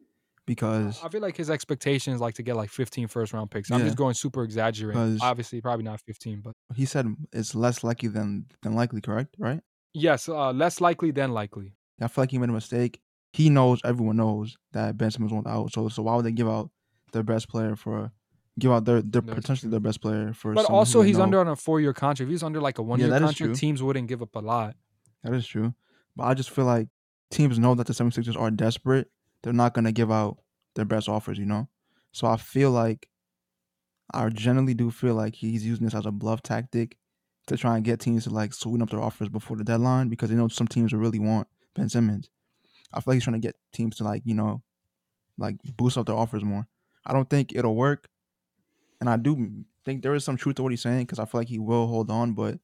because I feel like his expectation is like to get like 15 first round picks. I'm Yeah. just going super exaggerating. Obviously, probably not 15, but he said it's less likely than than likely. Correct? Right? yes, uh, less likely than likely. I feel like he made a mistake. He knows everyone knows that Ben Simmons won't out. So so why would they give out their best player for give out their their That's potentially their best player for But also, he's know? under on a four year contract. If he's under like a one year is contract, teams wouldn't give up a lot. That is true. But I just feel like teams know that the 76ers are desperate. They're not going to give out their best offers, you know? So I feel like, I generally do feel like he's using this as a bluff tactic to try and get teams to like sweeten up their offers before the deadline because they know some teams really want Ben Simmons. I feel like he's trying to get teams to like, you know, like boost up their offers more. I don't think it'll work. And I do think there is some truth to what he's saying because I feel like he will hold on, but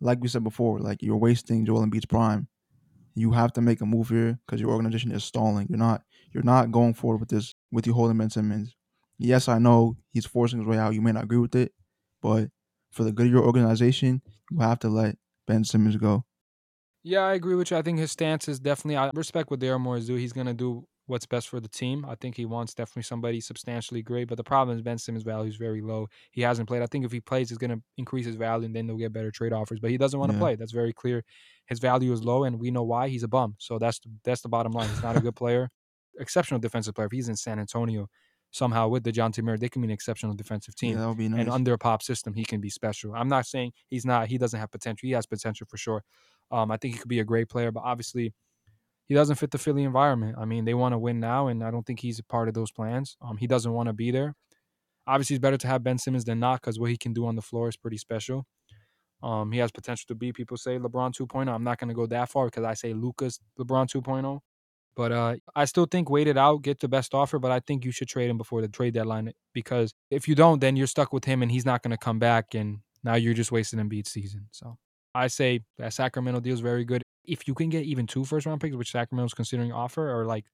like we said before, like you're wasting Joel Embiid's prime. You have to make a move here because your organization is stalling. You're not you're not going forward with this with you holding Ben Simmons. Yes, I know he's forcing his way out. You may not agree with it, but for the good of your organization, you have to let Ben Simmons go. Yeah, I agree with you. I think his stance is definitely. I respect what Daryl Morey is doing. He's gonna do what's best for the team. I think he wants definitely somebody substantially great. But the problem is Ben Simmons' value is very low. He hasn't played. I think if he plays, he's gonna increase his value, and then they'll get better trade offers. But he doesn't want to Yeah. play. That's very clear. His value is low, and we know why. He's a bum. So that's the, that's the bottom line. He's not a good player. Exceptional defensive player. If he's in San Antonio, somehow with Dejounte Murray, they can be an exceptional defensive team Yeah, that would be nice. and under a pop system, he can be special. I'm not saying he's not. He doesn't have potential. He has potential for sure. Um, I think he could be a great player, but obviously, he doesn't fit the Philly environment. I mean, they want to win now, and I don't think he's a part of those plans. Um, he doesn't want to be there. Obviously, it's better to have Ben Simmons than not because what he can do on the floor is pretty special. Um, he has potential to be. People say LeBron 2.0. I'm not going to go that far because I say Lucas LeBron 2.0. But uh, I still think wait it out, get the best offer. But I think you should trade him before the trade deadline because if you don't, then you're stuck with him and he's not going to come back. And now you're just wasting Embiid's season. So I say that Sacramento deal is very good. If you can get even two first round picks, which Sacramento's considering offer, or like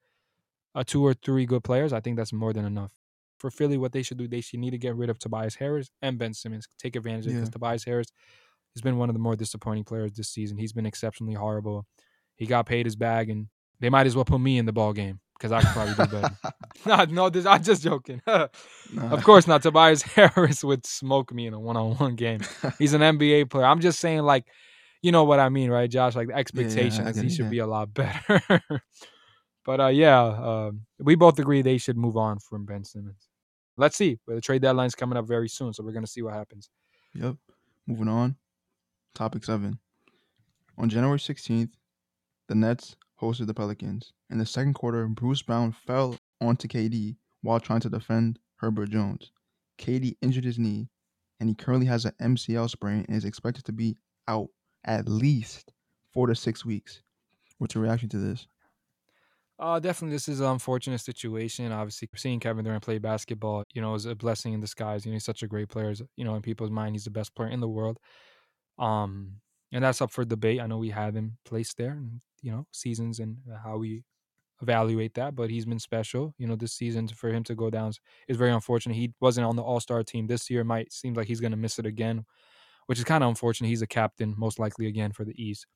a two or three good players, I think that's more than enough. For Philly, what they should do, they should need to get rid of Tobias Harris and Ben Simmons. Take advantage of it because Yeah. Tobias Harris has been one of the more disappointing players this season. He's been exceptionally horrible. He got paid his bag, and they might as well put me in the ball game because I could probably do better. no, no, this, I'm just joking. Nah. of course not. Tobias Harris would smoke me in a one-on-one game. He's an NBA player. I'm just saying, like, you know what I mean, right, Josh? Like the expectation I is he should yeah. be a lot better. but uh, yeah, um, we both agree they should move on from Ben Simmons. Let's see. The trade deadline's coming up very soon, so we're gonna see what happens. Yep. Moving on. Topic seven. On January 16th, the Nets hosted the Pelicans. In the second quarter, Bruce Brown fell onto KD while trying to defend Herbert Jones. KD injured his knee, and he currently has an MCL sprain and is expected to be out at least four to six weeks. What's your reaction to this? Uh, definitely, this is an unfortunate situation. Obviously, seeing Kevin Durant play basketball, you know, is a blessing in disguise. You know, he's such a great player. You know, in people's mind, he's the best player in the world. Um, and that's up for debate. I know we have him placed there, and you know, seasons and how we evaluate that. But he's been special. You know, this season for him to go down is, is very unfortunate. He wasn't on the All Star team this year. Might seems like he's going to miss it again, which is kind of unfortunate. He's a captain, most likely again for the East.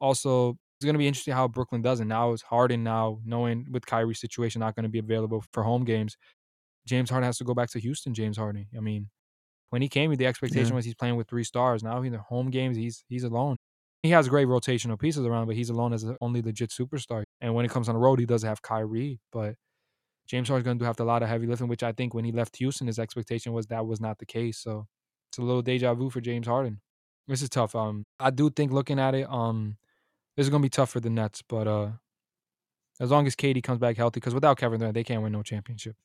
Also, it's going to be interesting how Brooklyn does it. Now it's Harden now knowing with Kyrie's situation not going to be available for home games. James Harden has to go back to Houston. James Harden. I mean, when he came, the expectation Yeah. was he's playing with three stars. Now in the home games, he's he's alone. He has great rotational pieces around, but he's alone as the only legit superstar. And when it comes on the road, he does have Kyrie, but James Harden's going to have to a lot of heavy lifting, which I think when he left Houston, his expectation was that was not the case. So it's a little deja vu for James Harden. This is tough. Um, I do think looking at it, um, this is going to be tough for the Nets, but uh, as long as KD comes back healthy, because without Kevin Durant, they can't win no championship.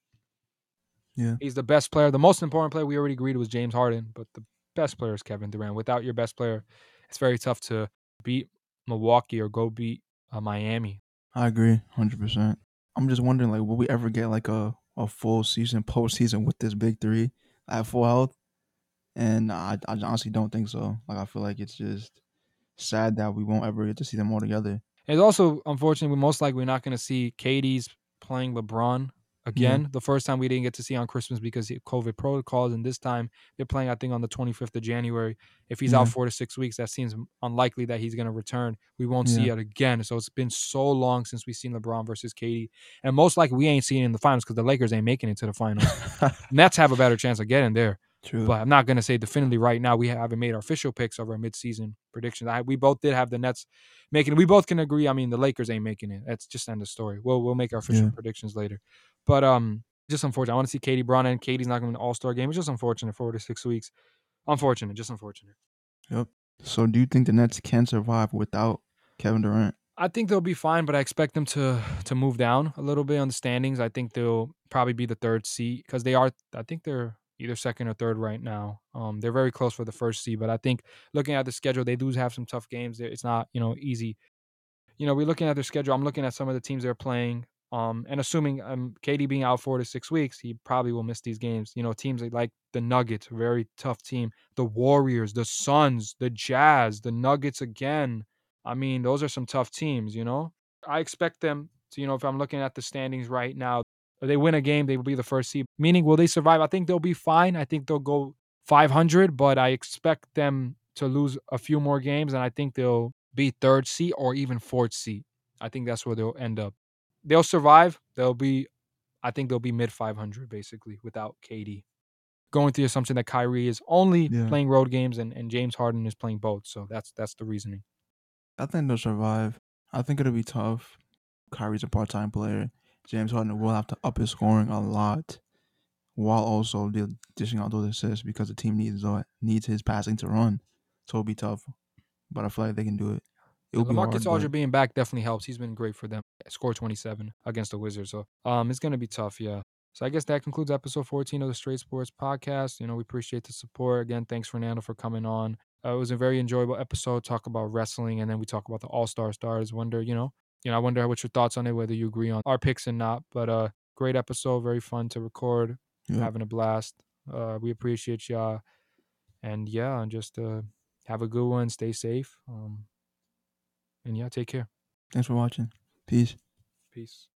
Yeah. He's the best player. The most important player we already agreed was James Harden, but the best player is Kevin Durant. Without your best player, it's very tough to beat Milwaukee or go beat uh, Miami. I agree, hundred percent. I'm just wondering, like, will we ever get like a, a full season, postseason with this big three at full health? And I, I honestly don't think so. Like, I feel like it's just sad that we won't ever get to see them all together. It's also unfortunately, we're most likely not going to see KD's playing LeBron again. The first time we didn't get to see on Christmas because of COVID protocols, and this time they're playing, I think, on the 25th of January. If he's Yeah. out four to six weeks, that seems unlikely that he's going to return. We won't see it again. So it's been so long since we've seen LeBron versus KD, and most likely we ain't seeing it in the finals because the Lakers ain't making it to the finals. Nets have a better chance of getting there. True. But I'm not going to say definitively right now. We haven't made our official picks of our midseason predictions. I, we both did have the Nets making it. We both can agree. I mean, the Lakers ain't making it. That's just end of story. We'll we'll make our official Yeah. predictions later. But um, just unfortunate. I want to see KD Brown and KD's not going to All Star game. It's just unfortunate. Four to six weeks. Unfortunate. Just unfortunate. Yep. So, do you think the Nets can survive without Kevin Durant? I think they'll be fine, but I expect them to to move down a little bit on the standings. I think they'll probably be the third seed because they are. I think they're either second or third right now. Um, they're very close for the first seed, but I think looking at the schedule, they do have some tough games. It's not you know easy. You know, we're looking at their schedule. I'm looking at some of the teams they're playing. Um, and assuming um KD being out four to six weeks, he probably will miss these games. You know, teams like the Nuggets, very tough team. The Warriors, the Suns, the Jazz, the Nuggets again. I mean, those are some tough teams, you know? I expect them to, you know, if I'm looking at the standings right now, they win a game, they will be the first seed. Meaning, will they survive? I think they'll be fine. I think they'll go 500, but I expect them to lose a few more games, and I think they'll be third seed or even fourth seed. I think that's where they'll end up. They'll survive. They'll be, I think they'll be mid 500 basically without KD. Going through the assumption that Kyrie is only Yeah. playing road games and, and James Harden is playing both. So that's that's the reasoning. I think they'll survive. I think it'll be tough. Kyrie's a part time player. James Harden will have to up his scoring a lot while also dishing out those assists because the team needs needs his passing to run. So it'll be tough. But I feel like they can do it. It'll be hard. Lamarcus Aldridge but- being back definitely helps. He's been great for them. Score 27 against the Wizards. So um, it's going to be tough, yeah. So I guess that concludes episode 14 of the Straight Sports Podcast. You know, we appreciate the support. Again, thanks, Fernando, for coming on. Uh, it was a very enjoyable episode. Talk about wrestling, and then we talk about the All Star Stars. Wonder, you know, you know, I wonder what your thoughts on it, whether you agree on our picks and not. But uh, great episode, very fun to record, Yep. having a blast. Uh, we appreciate y'all, and yeah, and just uh, have a good one, stay safe, um, and yeah, take care. Thanks for watching. Peace. Peace.